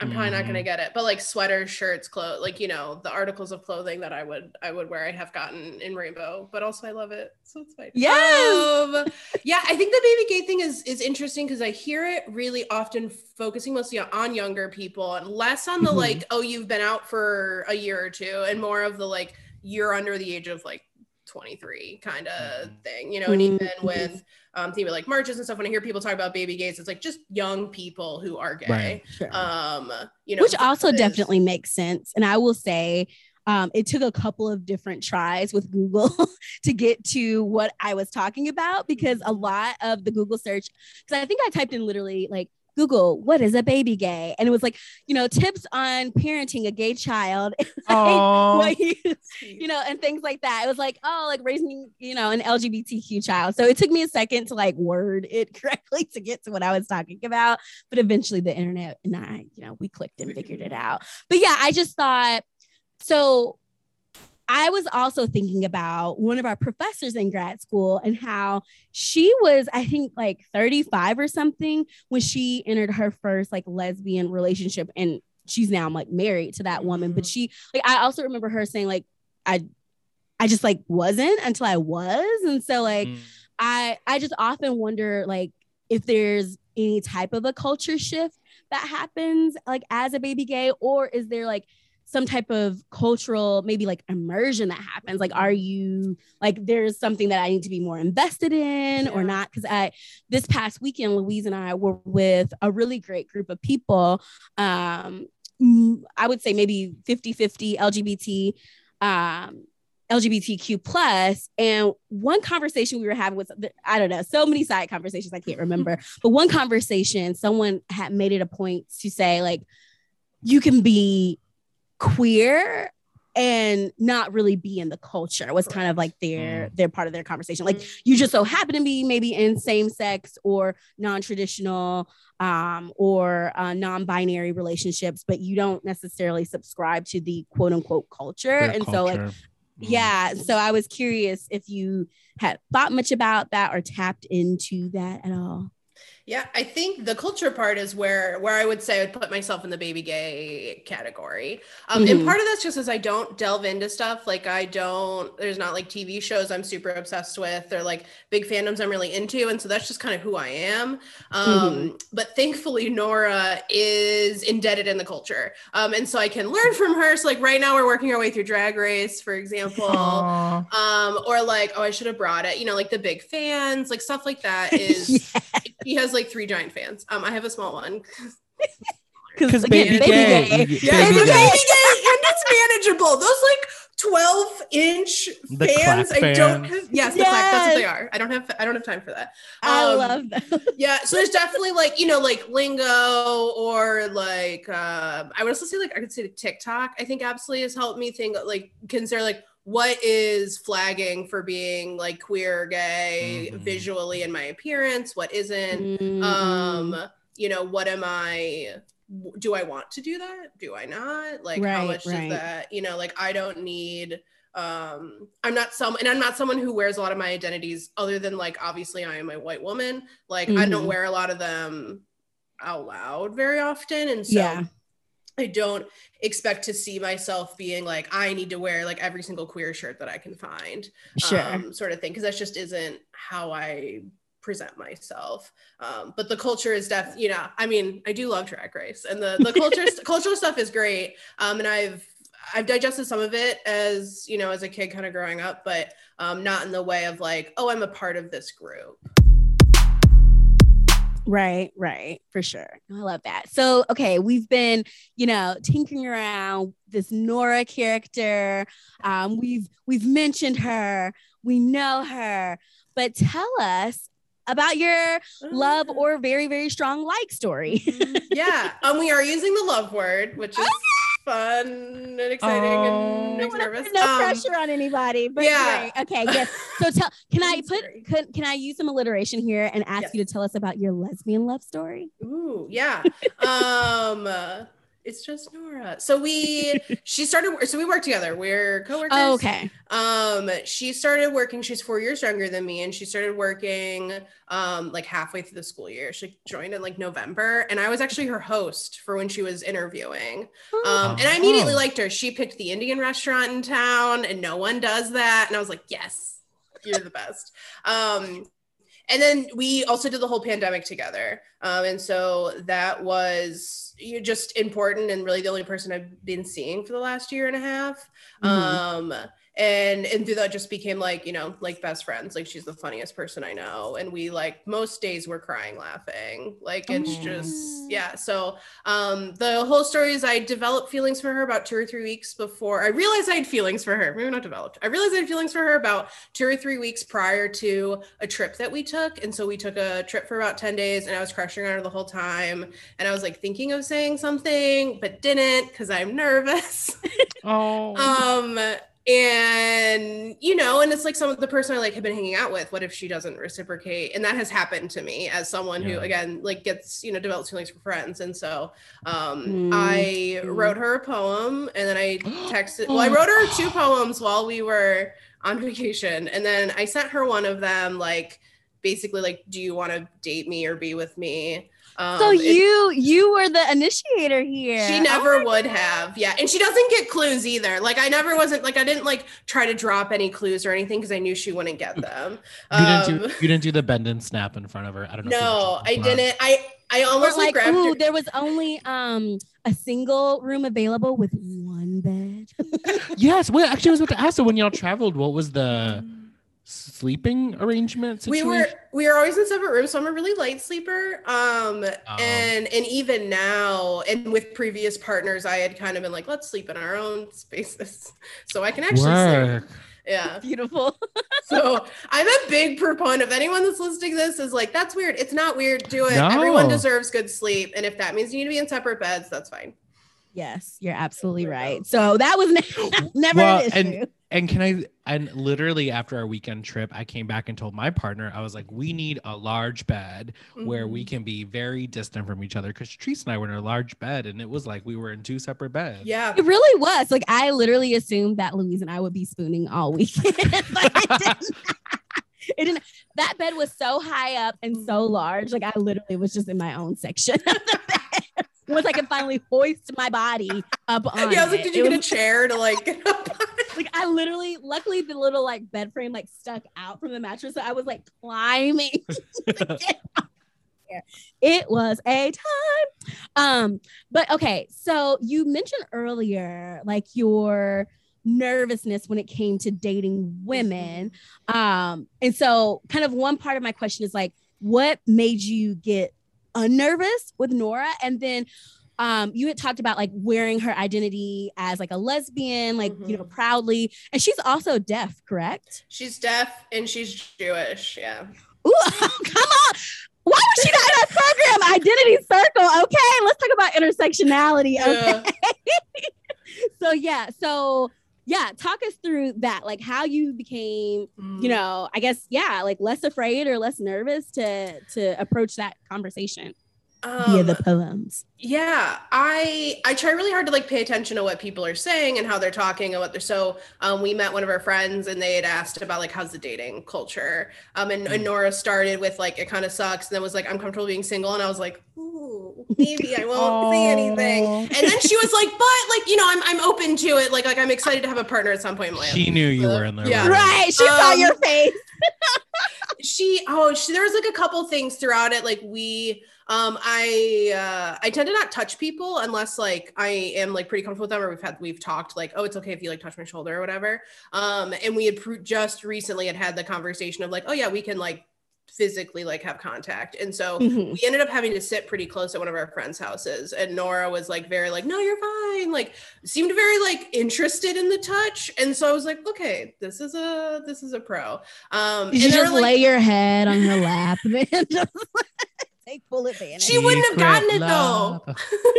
I'm probably not gonna Mhm. get it. But like sweaters, shirts, clothes, like you know, the articles of clothing that I would I would wear, I have gotten in rainbow. But also, I love it, so it's fine. Yes! Um, yeah, I think the baby gay thing is is interesting because I hear it really often focusing mostly on younger people and less on the Mhm. like, oh, you've been out for a year or two, and more of the like you're under the age of like 23 kind of Mhm. thing, you know. And even Mhm. with um, theme like marches and stuff, when I hear people talk about baby gays, it's like just young people who are gay. Right. Sure. Um, you know, Which also versus- definitely makes sense. And I will say, um, it took a couple of different tries with Google to get to what I was talking about because a lot of the Google search, because I think I typed in literally like Google, what is a baby gay? And it was like, you know, tips on parenting a gay child. Oh, What you- you know, and things like that. It was like, oh, like raising, you know, an LGBTQ child. So it took me a second to like word it correctly to get to what I was talking about. But eventually the internet and I, you know, we clicked and figured it out. But yeah, I just thought so. I was also thinking about one of our professors in grad school and how she was, I think, like 35 or something when she entered her first like lesbian relationship. And she's now like married to that woman. But she, like, I also remember her saying, like, I, I just like wasn't until I was. And so, like, Mm. I I just often wonder like if there's any type of a culture shift that happens like as a baby gay or is there like some type of cultural maybe like immersion that happens like are you like there's something that I need to be more invested in or not cuz I this past weekend Louise and I were with a really great group of people um I would say maybe 50-50 LGBT um LGBTQ plus. And one conversation we were having was, I don't know, so many side conversations I can't remember. but one conversation, someone had made it a point to say, like, you can be queer and not really be in the culture was kind of like their their part of their conversation. Like you just so happen to be maybe in same sex or non-traditional um, or uh, non-binary relationships but you don't necessarily subscribe to the quote unquote culture. Queer and so like. Mm. yeah. So i was curious if you had thought much about that or tapped into that at all Yeah, I think the culture part is where where I would say I would put myself in the baby gay category. Um, Mhm. And part of that's just as I don't delve into stuff. Like I don't. There's not like TV shows I'm super obsessed with or like big fandoms I'm really into, and so that's just kind of who I am. Um, But thankfully, Nora is indebted in the culture, um, and so I can learn from her. So like right now, we're working our way through Drag Race, for example um or like oh i should have brought it you know like the big fans like stuff like that is he has like three giant fans. Um i have a small one. Because again, baby, gay, gay. yeah baby it's gay. baby gay and it's manageable. Those like 12 inch The fans clap i don't fans. have yes the clap that's what they are. I don't have i don't have time for that. I Um, love that. yeah so there's definitely like you know like lingo or like um i would also say like i could say tiktok i think absolutely has helped me think like consider like what is flagging for being like queer gay Mhm. visually in my appearance what isn't Mhm. um you know what am i do i want to do that do i not like how much right. does that you know like i don't need um i'm not some and i'm not someone who wears a lot of my identities other than like obviously i am a white woman like i don't Mhm. wear a lot of them out loud very often and so Yeah. I don't expect to see myself being like, I need to wear like every single queer shirt that I can find, sure um, sort of thing, because that just isn't how I present myself. Um, but the culture is def, you know, I mean, I do love Drag Race, and the the culture cultural stuff is great. Um, and I've I've digested some of it as you know as a kid, kind of growing up, but um, not in the way of like, oh, I'm a part of this group. Right, right, for sure. I love that. So, okay, we've been, you know, tinkering around this Nora character. Um, we've we've mentioned her, we know her, but tell us about your love or very very strong like story. yeah, um, we are using the love word, which is fun and exciting Oh. and No, makes me nervous. no Um, pressure on anybody, but yeah. great. Okay, yes. So tell can I put can, can I use some alliteration here and ask Yes. you to tell us about your lesbian love story? Ooh, yeah. um, uh, it's just Nora. So we, she started. So we work together. We're coworkers. Oh, okay. Um, she started working. She's four years younger than me, and she started working um like halfway through the school year. She joined in like November, and I was actually her host for when she was interviewing. Um, and I immediately Oh. liked her. She picked the Indian restaurant in town, and no one does that. And I was like, yes, you're the best. Um, and then we also did the whole pandemic together. Um, and so that was you just important and really the only person I've been seeing for the last year and a half. Mhm. Um, and and through that just became like you know like best friends. Like she's the funniest person i know. And we like most days we're crying laughing. Like it's just yeah. So um the whole story is i developed feelings for her about two or three weeks before i realized i had feelings for her. Maybe not developed. I realized i had feelings for her about two or three weeks prior to a trip that we took. And so we took a trip for about 10 days and i was crushing on her the whole time. And i was like thinking of saying something but didn't because i'm nervous. Oh. um and you know and it's like some of the person i like have been hanging out with what if she doesn't reciprocate? And that has happened to me as someone who again like gets you know develops feelings for friends. And so um Mm. i wrote her a poem and then i texted well i wrote her two poems while we were on vacation. And then i sent her one of them like basically like do you want to date me or be with me um, so it- you you were the initiator here. she Oh never my would God. have. Yeah. And she doesn't get clues either. Like I never wasn't like I didn't like try to drop any clues or anything because I knew she wouldn't get them. you didn't do Um, you didn't do the bend and snap in front of her. I don't know. no, I didn't. I I almost like, like, grabbed ooh, her. there was only um a single room available with one bed. Yes. Well, actually, I was about to ask. So when y'all traveled, what was the sleeping arrangement? we were we were always in separate rooms, so I'm a really light sleeper. Um Oh. and and even now, and with previous partners, I had kind of been like, let's sleep in our own spaces. So I can actually sleep. Yeah. Beautiful. So I'm a big proponent. of anyone that's listening to this is like, that's weird. It's not weird. Do it. Everyone deserves good sleep. And if that means you need to be in separate beds, that's fine. Yes, you're absolutely right. So that was ne- never Well, an issue. and- And can I? And literally after our weekend trip, I came back and told my partner, I was like, we need a large bed where Mm-hmm. we can be very distant from each other. Because Trace and I were in a large bed, and it was like we were in two separate beds. Yeah. It really was. Like I literally assumed that Louise and I would be spooning all weekend. Like, it, didn't, it didn't. That bed was so high up and so large. Like I literally was just in my own section of the bed. Once I can finally hoist my body up on Yeah. I was like, it, did it you get a chair to like get up like I literally, luckily the little like bed frame like stuck out from the mattress, so I was like climbing. to get up there. It was a time. Um, but okay, so you mentioned earlier like your nervousness when it came to dating women. Um, and so kind of one part of my question is like, what made you get unnervous with Nora? And then um, you had talked about like wearing her identity as like a lesbian, like you know, proudly. And she's also deaf, correct? She's deaf and she's Jewish. Yeah. Ooh, come on. Why was she not in that program? Identity circle. Okay, let's talk about intersectionality. Okay. Yeah. So yeah, so yeah, talk us through that, like how you became, Mm. you know, I guess yeah, like less afraid or less nervous to to approach that conversation via Um, the poems. yeah i i try really hard to like pay attention to what people are saying and how they're talking and what they're so um we met one of our friends and they had asked about like how's the dating culture um and, and nora started with like it kind of sucks and then was like i'm comfortable being single and i was like ooh maybe i won't say anything and then she was like but like you know i'm i'm open to it like like i'm excited to have a partner at some point in life She knew you were in there. Yeah. Right. She saw Um, your face. she oh she, there was like a couple things throughout it like we um i uh i tend to not touch people unless like i am like pretty comfortable with them or we've had we've talked like oh it's okay if you like touch my shoulder or whatever um and we had pr- just recently had had the conversation of like oh yeah we can like physically like have contact and so Mhm. we ended up having to sit pretty close at one of our friends' houses. And Nora was like very like, no, you're fine. Like seemed very like interested in the touch. And so I was like, okay, this is a this is a pro. Um Did you and were just like- lay your head on her lap just take full advantage? She wouldn't have gotten it, though.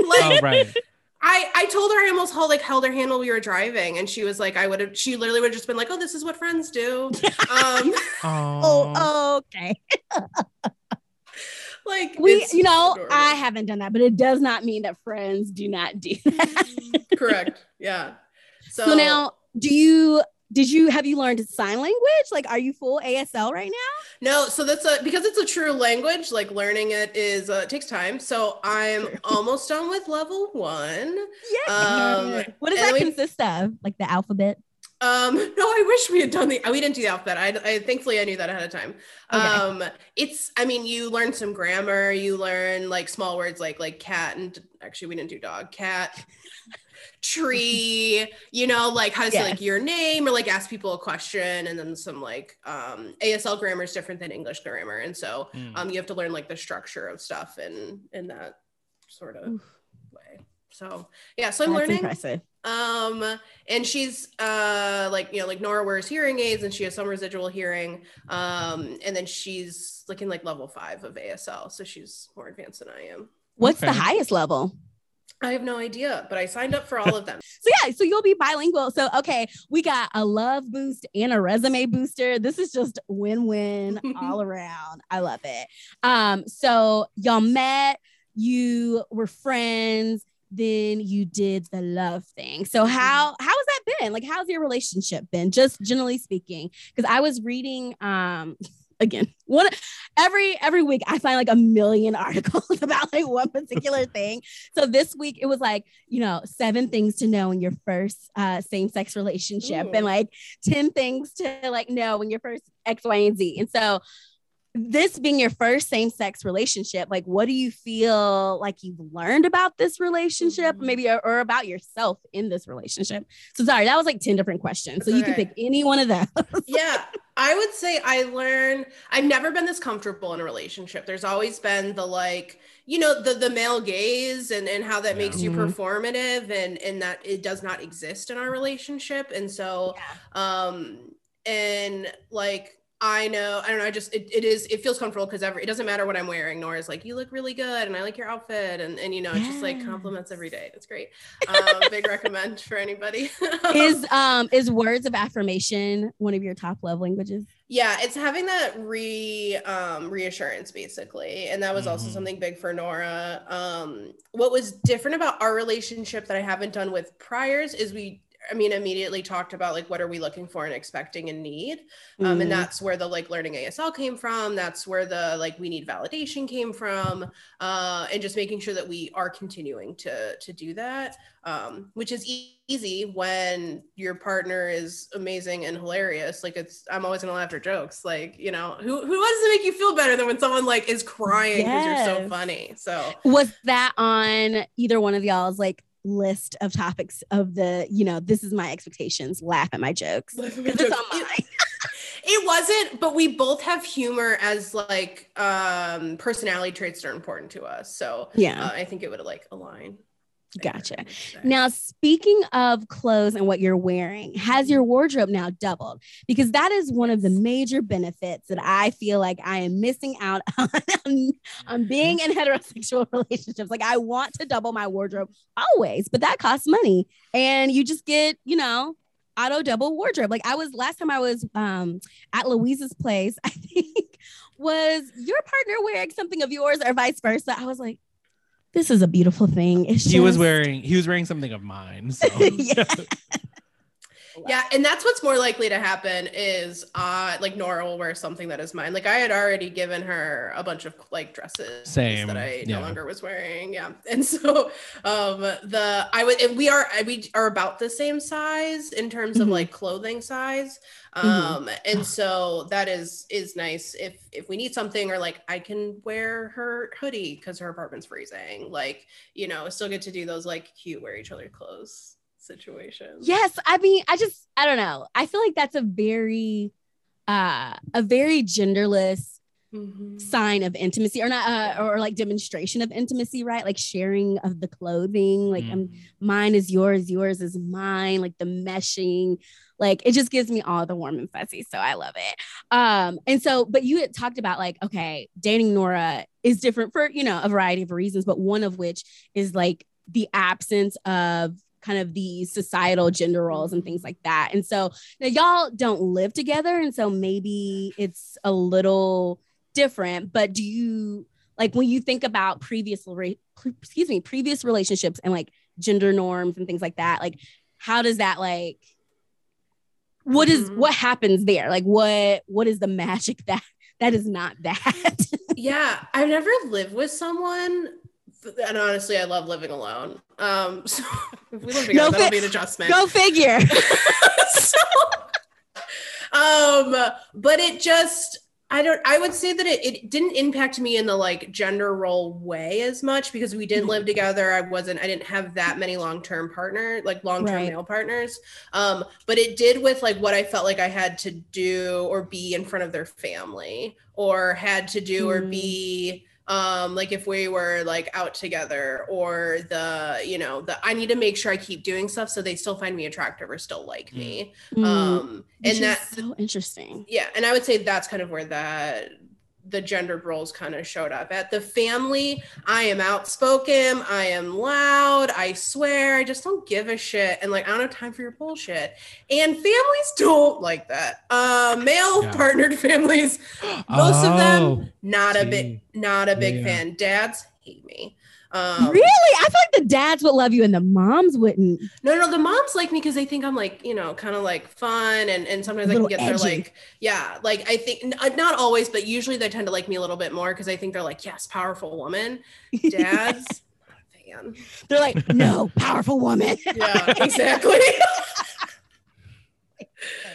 Like oh right. I I told her I almost held like held her hand while we were driving, and she was like, I would have. She literally would have just been like, "Oh, this is what friends do." um, oh, oh, okay. like we, you know, adorable. I haven't done that, but it does not mean that friends do not do that. Correct. Yeah. So, so now, do you did you have you learned sign language? Like, are you full ASL right now? No, so that's a because it's a true language. Like learning it is uh, takes time. So I'm almost done with level one. Yeah. Um, what does that we, consist of? Like the alphabet? Um, no, I wish we had done the. We didn't do the alphabet. I, I thankfully I knew that ahead of time. Okay. Um, it's. I mean, you learn some grammar. You learn like small words like like cat and actually we didn't do dog, cat tree, you know, like how to say like your name or like ask people a question and then some like um ASL grammar is different than English grammar. And so mm. um you have to learn like the structure of stuff in in that sort of Oof. way. So yeah, so I'm That's learning. Impressive. Um and she's uh like you know like Nora wears hearing aids and she has some residual hearing. Um and then she's looking like level five of ASL. So she's more advanced than I am. What's okay. the highest level? I have no idea, but I signed up for all of them. so yeah, so you'll be bilingual. So okay, we got a love boost and a resume booster. This is just win-win all around. I love it. Um, so y'all met, you were friends, then you did the love thing. So mm-hmm. how how has that been? Like how's your relationship been? Just generally speaking, because I was reading um again. One every every week i find like a million articles about like one particular thing. So this week it was like you know seven things to know in your first uh, same-sex relationship Ooh. and like 10 things to like know in your first x y and z. And so this being your first same-sex relationship like what do you feel like you've learned about this relationship mm-hmm. maybe or, or, about yourself in this relationship? So sorry that was like 10 different questions. So you can pick any one of those. Yeah i would say i learned i've never been this comfortable in a relationship there's always been the like you know the the male gaze and and how that yeah. makes you mm-hmm. performative and and that it does not exist in our relationship and so yeah. um and like I know, I don't know. I just, it, it is, it feels comfortable because every it doesn't matter what I'm wearing. Nora's like, you look really good. And I like your outfit. And, and, you know, it's just like compliments every day. That's great. Um, big recommend for anybody. is, um, is words of affirmation one of your top love languages? Yeah. It's having that re, um, reassurance basically. And that was also mm-hmm. something big for Nora. Um, what was different about our relationship that I haven't done with priors is we I mean, immediately talked about like what are we looking for and expecting and need, um, mm-hmm. and that's where the like learning ASL came from. That's where the like we need validation came from, uh, and just making sure that we are continuing to to do that, um, which is e- easy when your partner is amazing and hilarious. Like it's, I'm always gonna laugh at jokes. Like you know, who who does it make you feel better than when someone like is crying because yes. you're so funny? So was that on either one of y'all's like list of topics of the, you know, this is my expectations, laugh at my jokes. It's on mine. It, it wasn't, but we both have humor as like um personality traits that are important to us. So yeah, uh, I think it would like align. Gotcha. Now, speaking of clothes and what you're wearing, has your wardrobe now doubled? Because that is one of the major benefits that I feel like I am missing out on, on being in heterosexual relationships. Like, I want to double my wardrobe always, but that costs money. And you just get, you know, auto double wardrobe. Like, I was last time I was um, at Louise's place, I think, was your partner wearing something of yours or vice versa? I was like, this is a beautiful thing. It's he just... was wearing he was wearing something of mine. So. yeah. Yeah, and that's what's more likely to happen is uh like Nora will wear something that is mine. Like I had already given her a bunch of like dresses Same. that I yeah. no longer was wearing. Yeah. And so um the I would we are we are about the same size in terms mm-hmm. of like clothing size. Mm-hmm. um mm-hmm. and so that is is nice if if we need something or like i can wear her hoodie because her apartment's freezing like you know still get to do those like cute wear each other clothes situations yes i mean i just i don't know i feel like that's a very uh a very genderless mm-hmm. sign of intimacy or not uh, or like demonstration of intimacy right like sharing of the clothing like um, mm. um, mine is yours yours is mine like the meshing like it just gives me all the warm and fuzzy. So I love it. Um, and so, but you had talked about like, okay, dating Nora is different for, you know, a variety of reasons, but one of which is like the absence of kind of the societal gender roles and things like that. And so now y'all don't live together. And so maybe it's a little different, but do you like when you think about previous, excuse me, previous relationships and like gender norms and things like that, like how does that like, what is, mm-hmm. what happens there? Like what, what is the magic that, that is not that? yeah. I've never lived with someone and honestly, I love living alone. Um, so if we live together, no that'll be an adjustment. Go figure. so, um, but it just, I don't, I would say that it, it didn't impact me in the like gender role way as much because we didn't live mm-hmm. together. I wasn't, I didn't have that many long-term partner, like long-term right. male partners. Um, but it did with like what I felt like I had to do or be in front of their family or had to do mm. or be, um like if we were like out together or the you know the i need to make sure i keep doing stuff so they still find me attractive or still like me. Mm. um and that's so interesting. Yeah and i would say that's kind of where that the gendered roles kind of showed up at the family i am outspoken i am loud i swear i just don't give a shit and like i don't have time for your bullshit and families don't like that uh male yeah. partnered families most oh, of them oh, not see. a big not a big yeah. fan dads hate me um, really? I feel like the dads would love you and the moms wouldn't. No, no, the moms like me because they think I'm like, you know, kind of like fun and and sometimes I can get their like, yeah, like I think uh, not always, but usually they tend to like me a little bit more because I think they're like, yes, powerful woman. Dads, fan. They're like, no, powerful woman. yeah, exactly.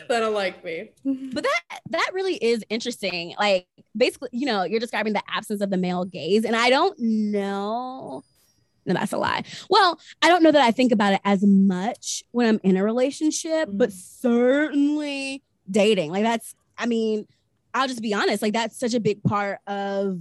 that don't like me. But that that really is interesting. Like basically, you know, you're describing the absence of the male gaze, and I don't know. No, that's a lie. Well, I don't know that I think about it as much when I'm in a relationship, mm-hmm. but certainly dating. Like that's, I mean, I'll just be honest. Like that's such a big part of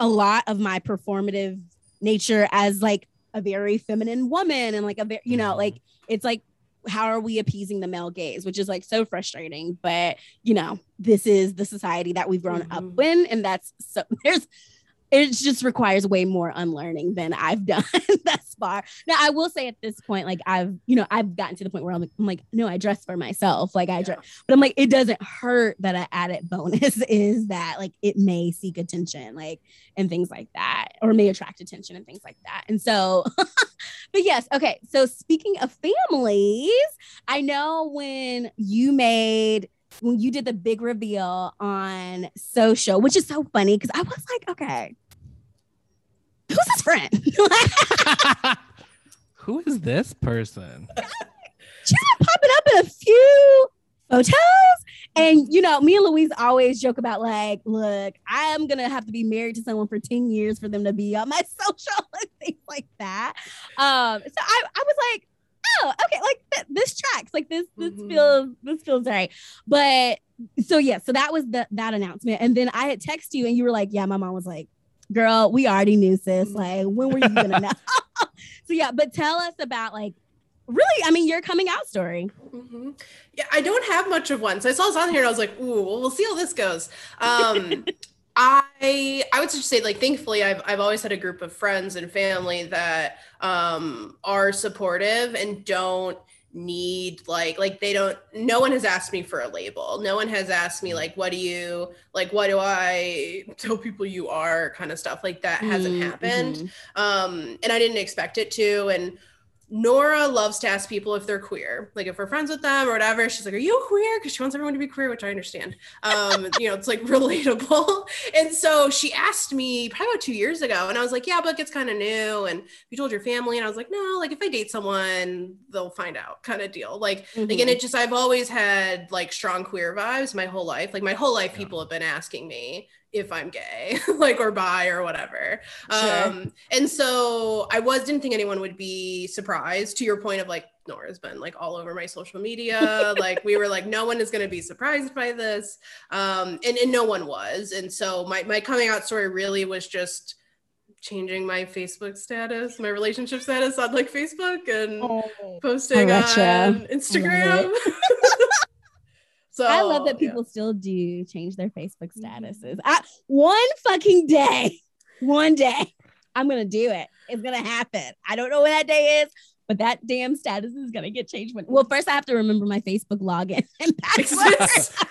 a lot of my performative nature as like a very feminine woman and like a very, you know, mm-hmm. like it's like how are we appeasing the male gaze which is like so frustrating but you know this is the society that we've grown mm-hmm. up in and that's so there's it just requires way more unlearning than I've done thus far. Now, I will say at this point, like I've, you know, I've gotten to the point where I'm like, I'm like no, I dress for myself. Like I yeah. dress, but I'm like, it doesn't hurt that an added bonus is that like it may seek attention, like and things like that, or may attract attention and things like that. And so, but yes, okay. So speaking of families, I know when you made when you did the big reveal on social, which is so funny because I was like, okay, who's this friend? Who is this person? She's been popping up in a few photos. And you know, me and Louise always joke about like, look, I am gonna have to be married to someone for 10 years for them to be on my social and things like that. Um, so I, I was like, oh, okay, like th- this tracks, like this, this mm-hmm. feels, this feels right. But so yeah, so that was the that announcement, and then I had texted you, and you were like, yeah, my mom was like, girl, we already knew, sis. Mm-hmm. Like, when were you gonna know? so yeah, but tell us about like really, I mean, your coming out story. Mm-hmm. Yeah, I don't have much of one. So I saw this on here and I was like, ooh, well, we'll see how this goes. Um, I I would just say like thankfully I've I've always had a group of friends and family that um are supportive and don't need like like they don't no one has asked me for a label. No one has asked me like what do you like what do i tell people you are kind of stuff like that hasn't mm-hmm. happened. um and i didn't expect it to and Nora loves to ask people if they're queer, like if we're friends with them or whatever. She's like, "Are you queer?" Because she wants everyone to be queer, which I understand. Um, you know, it's like relatable. And so she asked me probably about two years ago, and I was like, "Yeah, but it's kind of new." And you told your family, and I was like, "No, like if I date someone, they'll find out," kind of deal. Like, mm-hmm. mm-hmm. it just I've always had like strong queer vibes my whole life. Like my whole life, yeah. people have been asking me if I'm gay, like or bi or whatever. Sure. Um, and so I was didn't think anyone would be surprised to your point of like Nora's been like all over my social media. like we were like, no one is gonna be surprised by this. Um, and, and no one was. And so my my coming out story really was just changing my Facebook status, my relationship status on like Facebook and oh, posting on Instagram. So I love that people yeah. still do change their Facebook mm-hmm. statuses. I, one fucking day, one day. I'm gonna do it. It's gonna happen. I don't know when that day is, but that damn status is gonna get changed. When well, first I have to remember my Facebook login and password.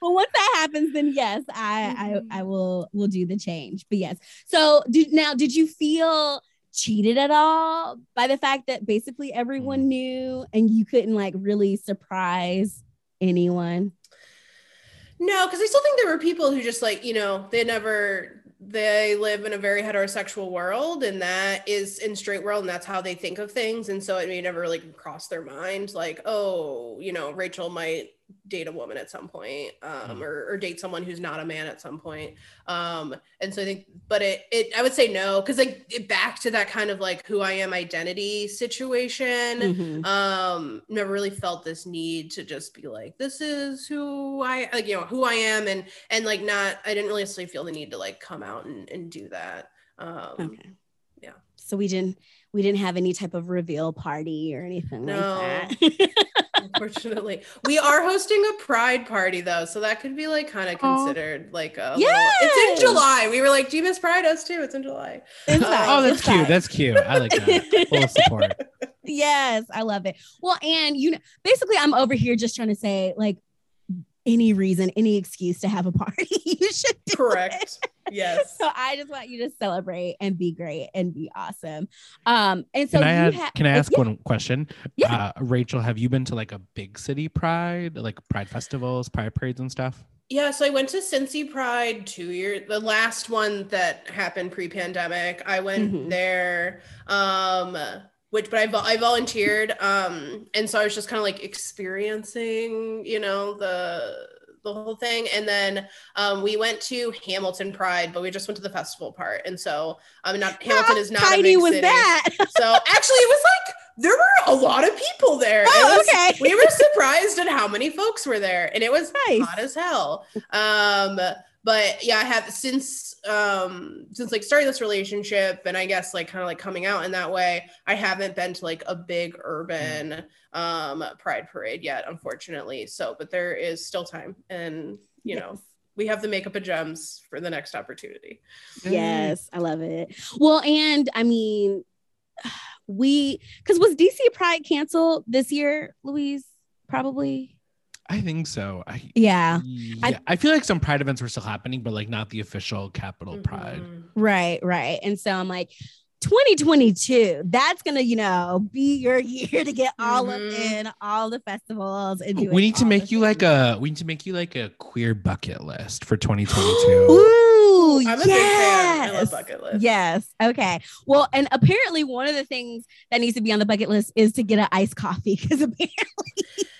but once that happens, then yes, I Mm-hmm. I I will will do the change. But yes. So did now did you feel cheated at all by the fact that basically everyone Mm. knew and you couldn't like really surprise anyone? No, because I still think there were people who just like, you know, they never they live in a very heterosexual world and that is in straight world and that's how they think of things. And so it may never really cross their mind like, oh, you know, Rachel might date a woman at some point, um, Mm. or, or date someone who's not a man at some point. Um, and so I think, but it, it I would say no, because like it back to that kind of like who I am identity situation Mhm. um never really felt this need to just be like this is who i like you know who i am and and like not i didn't really necessarily feel the need to like come out and, and do that um Okay. yeah. So we didn't we didn't have any type of reveal party or anything No. like that. unfortunately we are hosting a pride party though so that could be like kind of Aw. considered like a yeah. it's in july we were like do you miss pride us too it's in july It's Oh, fine, oh, that's it's cute. fine. That's cute. I like that. Full support. yes, I love it. Well, and you know, basically, I'm over here just trying to say, like, any reason, any excuse to have a party, you should do it. correct yes So I just want you to celebrate and be great and be awesome. Um, and so Can I you add, ha- can I ask yeah, one question? Yeah. Uh, Rachel, have you been to like a big city pride, like pride festivals, pride parades and stuff? Yeah, so I went to Cincy Pride two years. The last one that happened pre-pandemic, I went Mhm. there. Um, which, but I, I volunteered. Um, and so I was just kind of like experiencing, you know, the the whole thing. And then um, we went to Hamilton Pride, but we just went to the festival part. And so, mean, not Hamilton How is not a tiny big was city. that? So actually, it was like there were a lot of people there. Oh, was- okay. we were surprised at how many folks were there, and it was Nice. hot as hell. Um, but yeah, I have since um since like starting this relationship, and I guess like kind of like coming out in that way, I haven't been to like a big urban um pride parade yet, unfortunately. So, but there is still time, and you know. We have the makeup of gems for the next opportunity. Yes, I love it. Well, and I mean, we because was DC Pride canceled this year, Louise? Probably. I think so. I Yeah. yeah, I, feel like some pride events were still happening, but like not the official capital pride. Mhm. Right, right. And so I'm like, 2022, that's gonna, you know, be your year to get all up Mhm. in all the festivals and We need to make the you like a we need to make you like a queer bucket list for 2022. Ooh, I'm a big fan. I love yes. bucket lists. Yes. Okay. Well, and apparently one of the things that needs to be on the bucket list is to get an iced coffee because apparently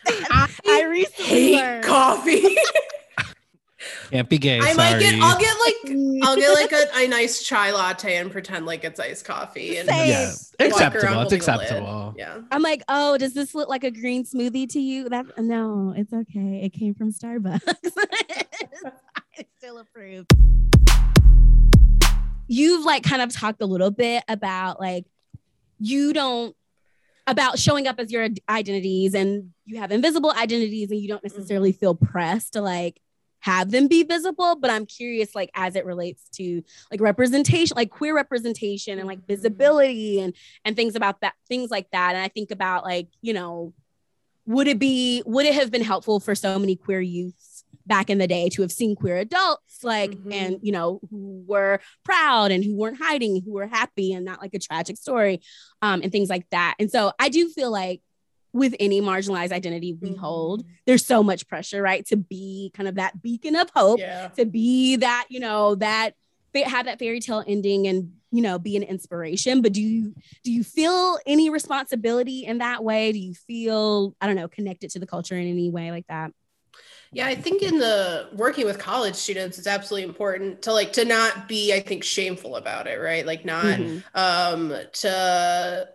I, I recently hate learned. coffee. Can't be gay. I might get. I'll get like. I'll get like a, a nice chai latte and pretend like it's iced coffee and Same. yeah, acceptable. It's holding lid. acceptable. Yeah. I'm like, oh, does this look like a green smoothie to you? That no, it's okay. It came from Starbucks. I still approve. You've like kind of talked a little bit about like you don't about showing up as your identities and you have invisible identities and you don't necessarily feel pressed to like have them be visible but i'm curious like as it relates to like representation like queer representation and like Mhm. visibility and and things about that things like that and i think about like you know would it be would it have been helpful for so many queer youths back in the day to have seen queer adults like Mhm. and you know who were proud and who weren't hiding who were happy and not like a tragic story um and things like that. And so i do feel like with any marginalized identity we hold there's so much pressure right to be kind of that beacon of hope Yeah. to be that you know that have that fairy tale ending and you know be an inspiration. But do you do you feel any responsibility in that way? Do you feel i don't know connected to the culture in any way like that Yeah, I think in the working with college students, it's absolutely important to like to not be, I think, shameful about it, right? Like not Mhm. um to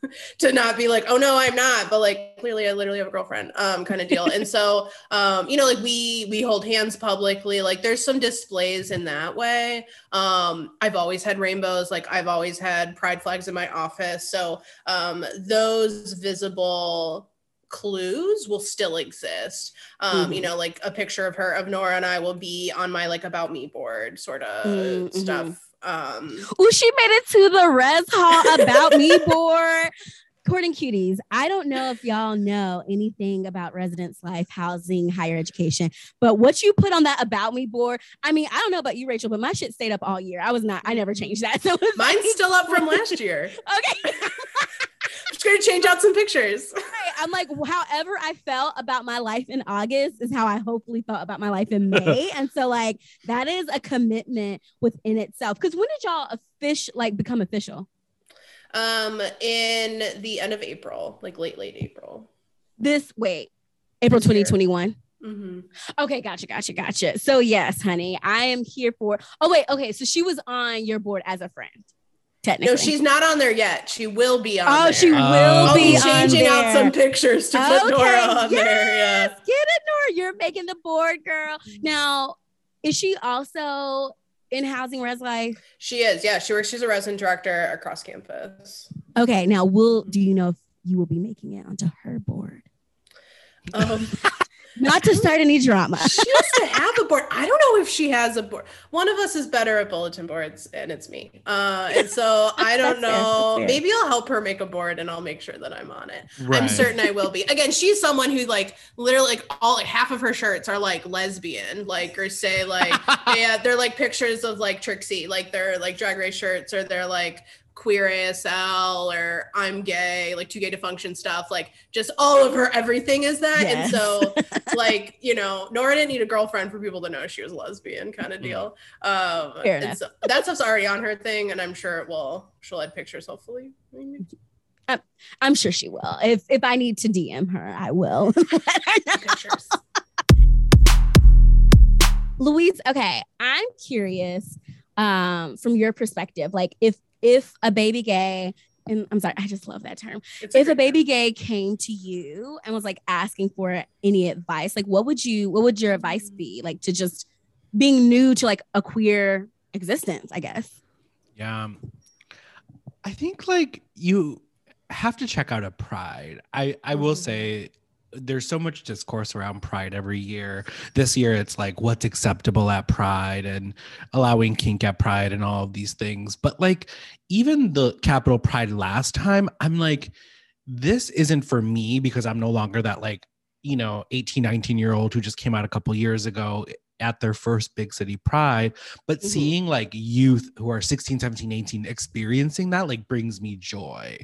to not be like, oh no, I'm not, but like clearly I literally have a girlfriend, um, kind of deal. and so um, you know, like we we hold hands publicly, like there's some displays in that way. Um, I've always had rainbows, like I've always had pride flags in my office. So um those visible clues will still exist um you Mhm. know like a picture of her of nora and i will be on my like about me board sort of Mm, mhm. stuff Um, Oh, she made it to the res hall about me board. Courting cuties, I don't know if y'all know anything about residence life, housing, higher education, but what you put on that about me board, I mean, I don't know about you, Rachel, but my shit stayed up all year. I was not, I never changed that. So mine's like- still up from last year. okay. Just gonna change out some pictures. Right. I'm like, however I felt about my life in August is how I hopefully felt about my life in May. and so, like, that is a commitment within itself. Because when did y'all official like become official? Um, in the end of April, like late, late April. This wait, April This year. 2021. hmm Okay, gotcha, gotcha, gotcha. So yes, honey, I am here for. Oh wait, okay. So she was on your board as a friend, technically. No, she's not on there yet. She will be on Oh, there. she will Oh. I'll be changing out some pictures to put Nora on yes, there. Yeah. Get it, Nora. You're making the board, girl. Now, is she also in housing res life? She is. Yeah, she works. She's a resident director across campus. Okay. Now, will do you know if you will be making it onto her board? Um, Not to start any drama. she used to have a board. I don't know if she has a board. One of us is better at bulletin boards, and it's me. Uh, and so I don't That's fair, know. fair. Maybe I'll help her make a board, and I'll make sure that I'm on it. I'm certain I will be. Again, she's someone who like literally like all like half of her shirts are like lesbian, like or say like yeah, they're like pictures of like Trixie, like they're like drag race shirts, or they're like queer ASL or I'm gay, like too gay to function stuff. Like just all of her everything is that. Yes. And so like, you know, Nora didn't need a girlfriend for people to know she was a lesbian kind of deal. Um Fair and enough. so that stuff's already on her thing, and I'm sure it will she'll add pictures hopefully. Maybe. I'm sure she will. If if I need to DM her, I will. Let her know. Pictures. Louise, okay, I'm curious um from your perspective, like if if a baby gay and I'm sorry, I just love that term. It's If a great baby gay came to you and was like asking for any advice, like what would you what would your advice be? Like to just being new to like a queer existence, I guess. Yeah. um, I think like you have to check out a pride. I I will Mhm. say there's so much discourse around pride every year. This year it's like what's acceptable at pride and allowing kink at pride and all of these things. But like even the capital pride last time, I'm like this isn't for me because I'm no longer that like, you know, 18, 19 year old who just came out a couple years ago at their first big city pride but Mhm. seeing like youth who are 16 17 18 experiencing that like brings me joy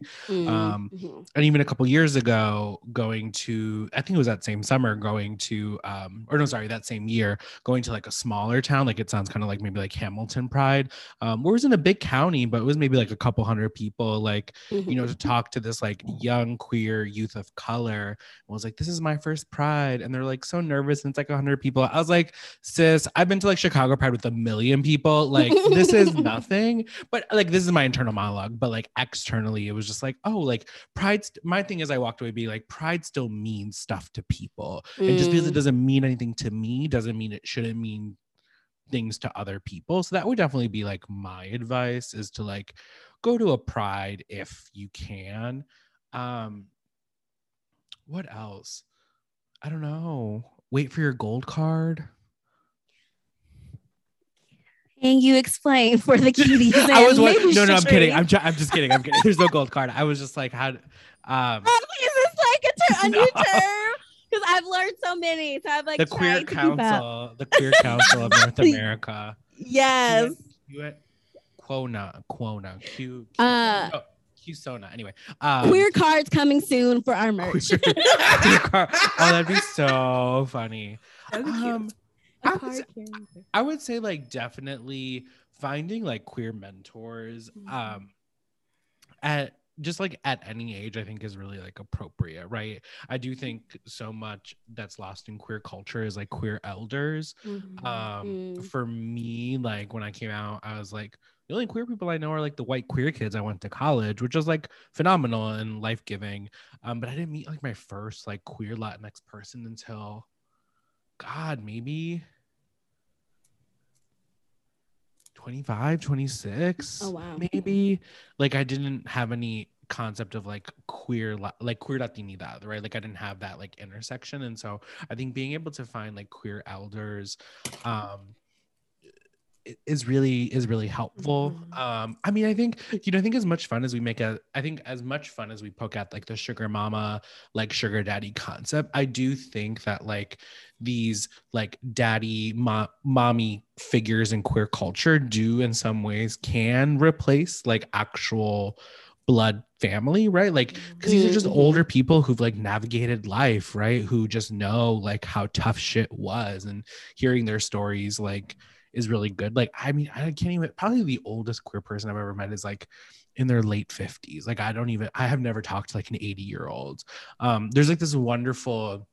Um, Mhm. and even a couple years ago going to i think it was that same summer going to um or no sorry that same year going to like a smaller town like it sounds kind of like maybe like hamilton pride um where it was in a big county but it was maybe like a couple hundred people like you know to talk to this like young queer youth of color and was like this is my first pride and they're like so nervous and it's like 100 people i was like sis i've been to like chicago pride with a million people. Like this is nothing. But like this is my internal monologue but like externally it was just like oh like pride my thing is i walked away being like pride still means stuff to people. And just because it Mm. doesn't mean anything to me doesn't mean it shouldn't mean things to other people. So that would definitely be like my advice is to like go to a pride if you can. Um what else? I don't know. Wait for your gold card Can you explain for the cuties? i was and like no no i'm kidding i'm, ju- I'm just kidding i'm kidding there's no gold card i was just like how d- um Oh, is this like a, ter- a new term? Because I've learned so many. So I've like the queer to council the queer council of north america Yes. You at Quona, Quona, Q, Uh, oh, Qsona. Anyway, um, Queer cards coming soon for our merch. queer- queer car- oh, that'd be so funny. That'd be cute. Um, I would, say, I would say like definitely finding like queer mentors. Mhm. Um, at just like at any age, I think is really like appropriate, right? I do think so much that's lost in queer culture is like queer elders Mhm. um Mm. for me like when i came out i was like the only queer people i know are like the white queer kids i went to college which was like phenomenal and life-giving um but i didn't meet like my first like queer latinx person until god maybe 25 26 Oh, wow. maybe. Like i didn't have any concept of like queer like queer latinidad right? Like i didn't have that like intersection. And so i think being able to find like queer elders um is really is really helpful. Mhm. Um, I mean, I think you know, I think as much fun as we make a, I think as much fun as we poke at like the sugar mama, like sugar daddy concept, I do think that like these like daddy mo- mommy figures in queer culture do in some ways can replace like actual blood family, right? Like because these are just Mhm. older people who've like navigated life, right? Who just know like how tough shit was and hearing their stories like is really good. Like, I mean, I can't even probably the oldest queer person I've ever met is like in their late 50s. Like, I don't even I have never talked to like an 80 year old. Um, there's like this wonderful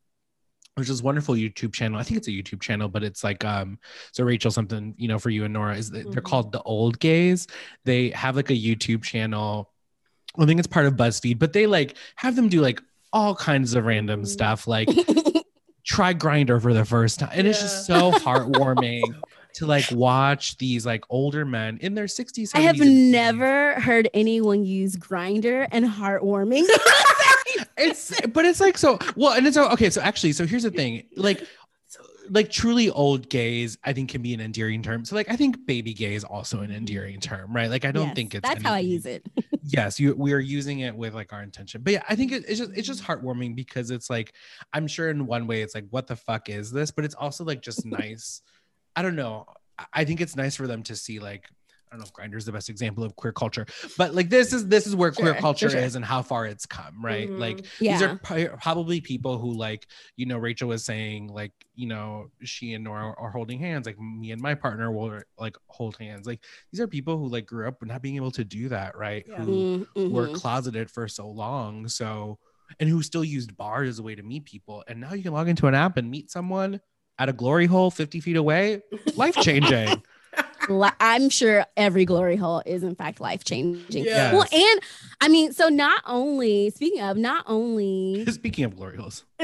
there's this wonderful YouTube channel. I think it's a YouTube channel, but it's like um so Rachel something, you know, for you and Nora is that they're Mhm. called the old gays. They have like a YouTube channel. I think it's part of BuzzFeed, but they like have them do like all kinds of random Mhm. stuff like try Grindr for the first time and it's just so heartwarming to like watch these like older men in their 60s I have 70s, and 80s. never heard anyone use Grindr and heartwarming. it's but it's like so well and it's oh, okay so actually so here's the thing like like truly old gays i think can be an endearing term so like i think baby gay is also an endearing term right like i don't Yes, think it's that's how I use it. yes you we are using it with like our intention but yeah i think it, it's just it's just heartwarming because it's like i'm sure in one way it's like what the fuck is this but it's also like just nice i don't know I- think it's nice for them to see like I don't know if Grindr is the best example of queer culture, but like this is this is where queer Sure, for culture sure. is and how far it's come, right? Mhm. Like Yeah. these are probably people who like you know Rachel was saying like you know she and Nora are holding hands like me and my partner will like hold hands like these are people who like grew up not being able to do that right Yeah. who Mm, were mhm. closeted for so long so and who still used bars as a way to meet people and now you can log into an app and meet someone at a glory hole 50 feet away life changing I'm sure every glory hole is in fact life changing. Yeah. Well, and I mean, so not only speaking of, not only speaking of glory holes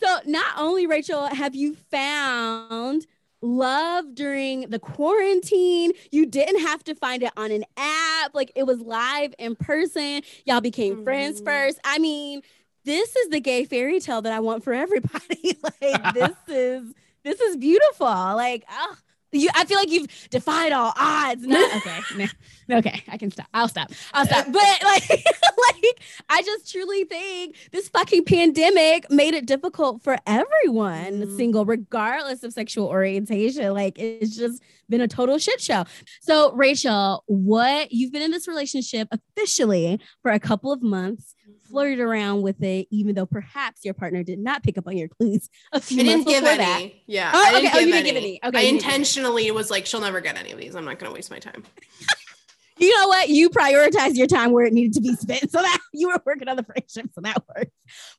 so not only Rachel have you found love during the quarantine you didn't have to find it on an app like it was live in person y'all became friends Mhm. first i mean this is the gay fairy tale that i want for everybody like this is this is beautiful like oh you, I feel like you've defied all odds. Not, okay, no, okay, I can stop. I'll stop. I'll stop. But like, like, I just truly think this fucking pandemic made it difficult for everyone, Mhm. single, regardless of sexual orientation. Like, it's just been a total shit show. So, Rachel, what you've been in this relationship officially for a couple of months, flirted around with it, even though perhaps your partner did not pick up on your clues a few I didn't months give before any. that. Yeah. Oh, I didn't okay. Oh, give you didn't any. give any. Okay, I intentionally was like, she'll never get any of these. I'm not going to waste my time. you know what? You prioritize your time where it needed to be spent. So that you were working on the friendship. So that works.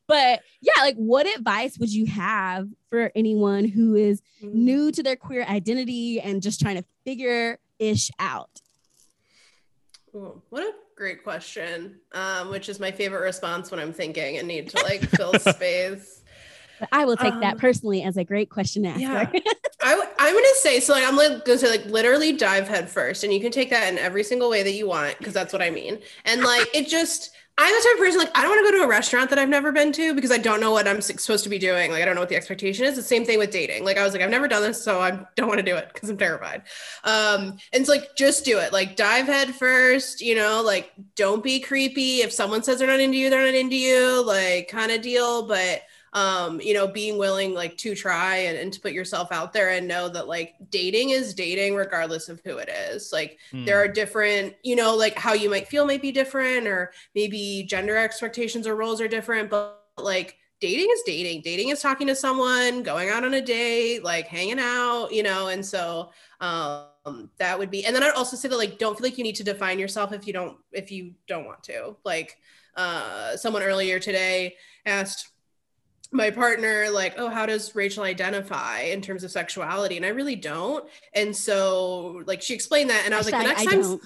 But yeah, like what advice would you have for anyone who is Mm-hmm. new to their queer identity and just trying to figure ish out? Ooh, what a great question. Um, which is my favorite response when I'm thinking and need to like fill space. But I will take that Um, personally as a great question asker. yeah. I w- I'm gonna say so. Like I'm like gonna say like literally dive head first, and you can take that in every single way that you want because that's what I mean. And like it just, I'm the type of person like I don't want to go to a restaurant that I've never been to because I don't know what I'm supposed to be doing. Like I don't know what the expectation is. The same thing with dating. Like I was like I've never done this, so I don't want to do it because I'm terrified. Um, and it's like just do it. Like dive head first. You know, like don't be creepy. If someone says they're not into you, they're not into you. Like kind of deal, but um you know being willing like to try and, and to put yourself out there and know that like dating is dating regardless of who it is. Like Hmm. there are different you know like how you might feel might be different or maybe gender expectations or roles are different but like dating is dating. Dating is talking to someone going out on a date like hanging out you know and so um that would be and then i'd also say that like don't feel like you need to define yourself if you don't if you don't want to. Like uh someone earlier today asked my partner like oh how does rachel identify in terms of sexuality? And i really don't. And so like she explained that and i was like the next I time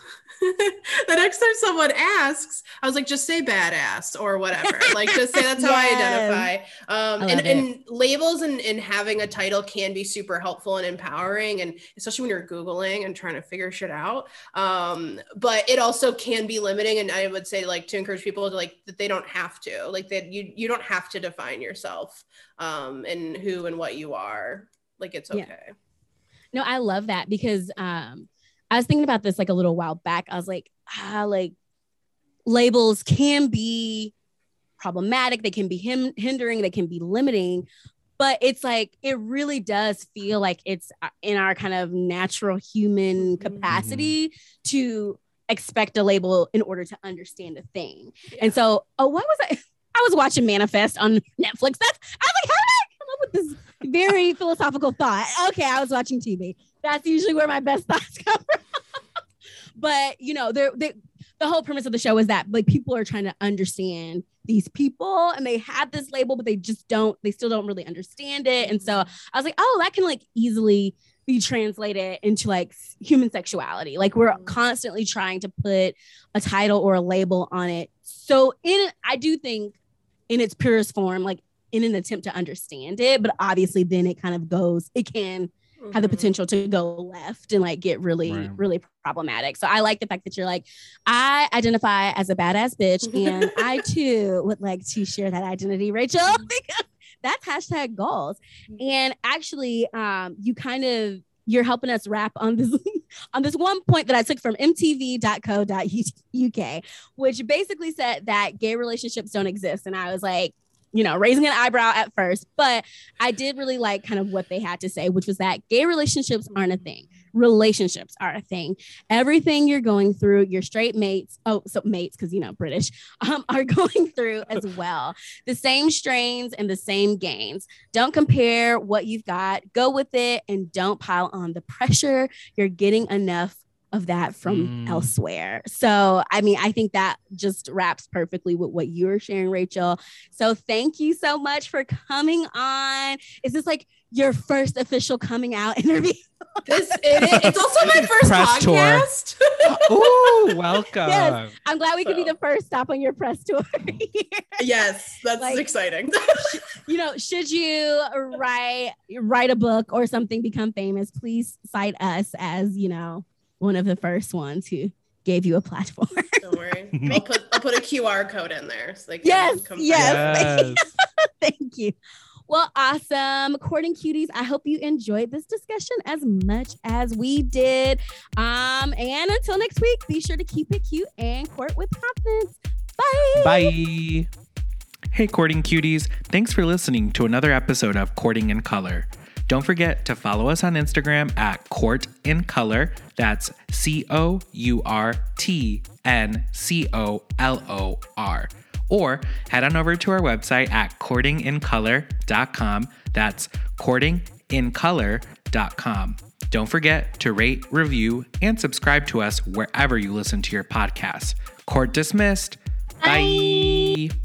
the next time someone asks i was like just say badass or whatever. Like just say that's how i identify. Um I and, and labels and, and having a title can be super helpful and empowering and especially when you're googling and trying to figure shit out. Um but it also can be limiting and i would say like to encourage people to like that they don't have to. Like that you you don't have to define yourself yourself um and who and what you are like it's Yeah. okay No, I love that because um I was thinking about this like a little while back. I was like, ah, like labels can be problematic, they can be him- hindering, they can be limiting, but it's like it really does feel like it's uh, in our kind of natural human Mhm. capacity to expect a label in order to understand a thing. Yeah. And so, oh, what was I? I was watching Manifest on Netflix. That's I was like, how did I come up with this very philosophical thought? Okay, I was watching TV. That's usually where my best thoughts come from. but you know, they're, they the whole premise of the show is that like people are trying to understand these people and they have this label, but they just don't, they still don't really understand it. And so I was like, oh, that can like easily be translated into like human sexuality. Like we're Mhm. constantly trying to put a title or a label on it. So in I do think in its purest form, like in an attempt to understand it, but obviously then it kind of goes, it can have the Mhm. potential to go left and like get really, Right. really problematic. So I like the fact that you're like, I identify as a badass bitch, and I too would like to share that identity, Rachel, that's hashtag goals. And actually, um, you kind of you're helping us wrap on this on this one point that I took from mtv.co.uk, which basically said that gay relationships don't exist. And I was like, you know, raising an eyebrow at first, but I did really like kind of what they had to say, which was that gay relationships aren't a thing. Relationships are a thing. Everything you're going through, your straight mates, oh, so mates, because you know, British, um, are going through as well. The same strains and the same gains. Don't compare what you've got, go with it, and don't pile on the pressure. You're getting enough of that from Mm. elsewhere. So, I mean, I think that just wraps perfectly with what you were sharing, Rachel. So, thank you so much for coming on. Is this like your first official coming out interview? this it is, it's also my first Press tour. podcast Ooh, welcome. Yes. I'm glad we could be the first stop on your press tour. yes that's Like- exciting you know, should you write write a book or something, become famous, please cite us as you know one of the first ones who gave you a platform. don't worry i'll put i'll put a qr code in there so they can Yes, come yes. Yes. Thank you. Well, awesome. Courting cuties, I hope you enjoyed this discussion as much as we did. Um, and until next week, be sure to keep it cute and court with confidence. Bye. Bye. Hey, courting cuties. Thanks for listening to another episode of Courting in Color. Don't forget to follow us on Instagram at Court in Color. That's C O U R T N C O L O R. Or head on over to our website at courtingincolor.com. That's courtingincolor.com. Don't forget to rate, review, and subscribe to us wherever you listen to your podcasts. Court dismissed. Bye. Bye.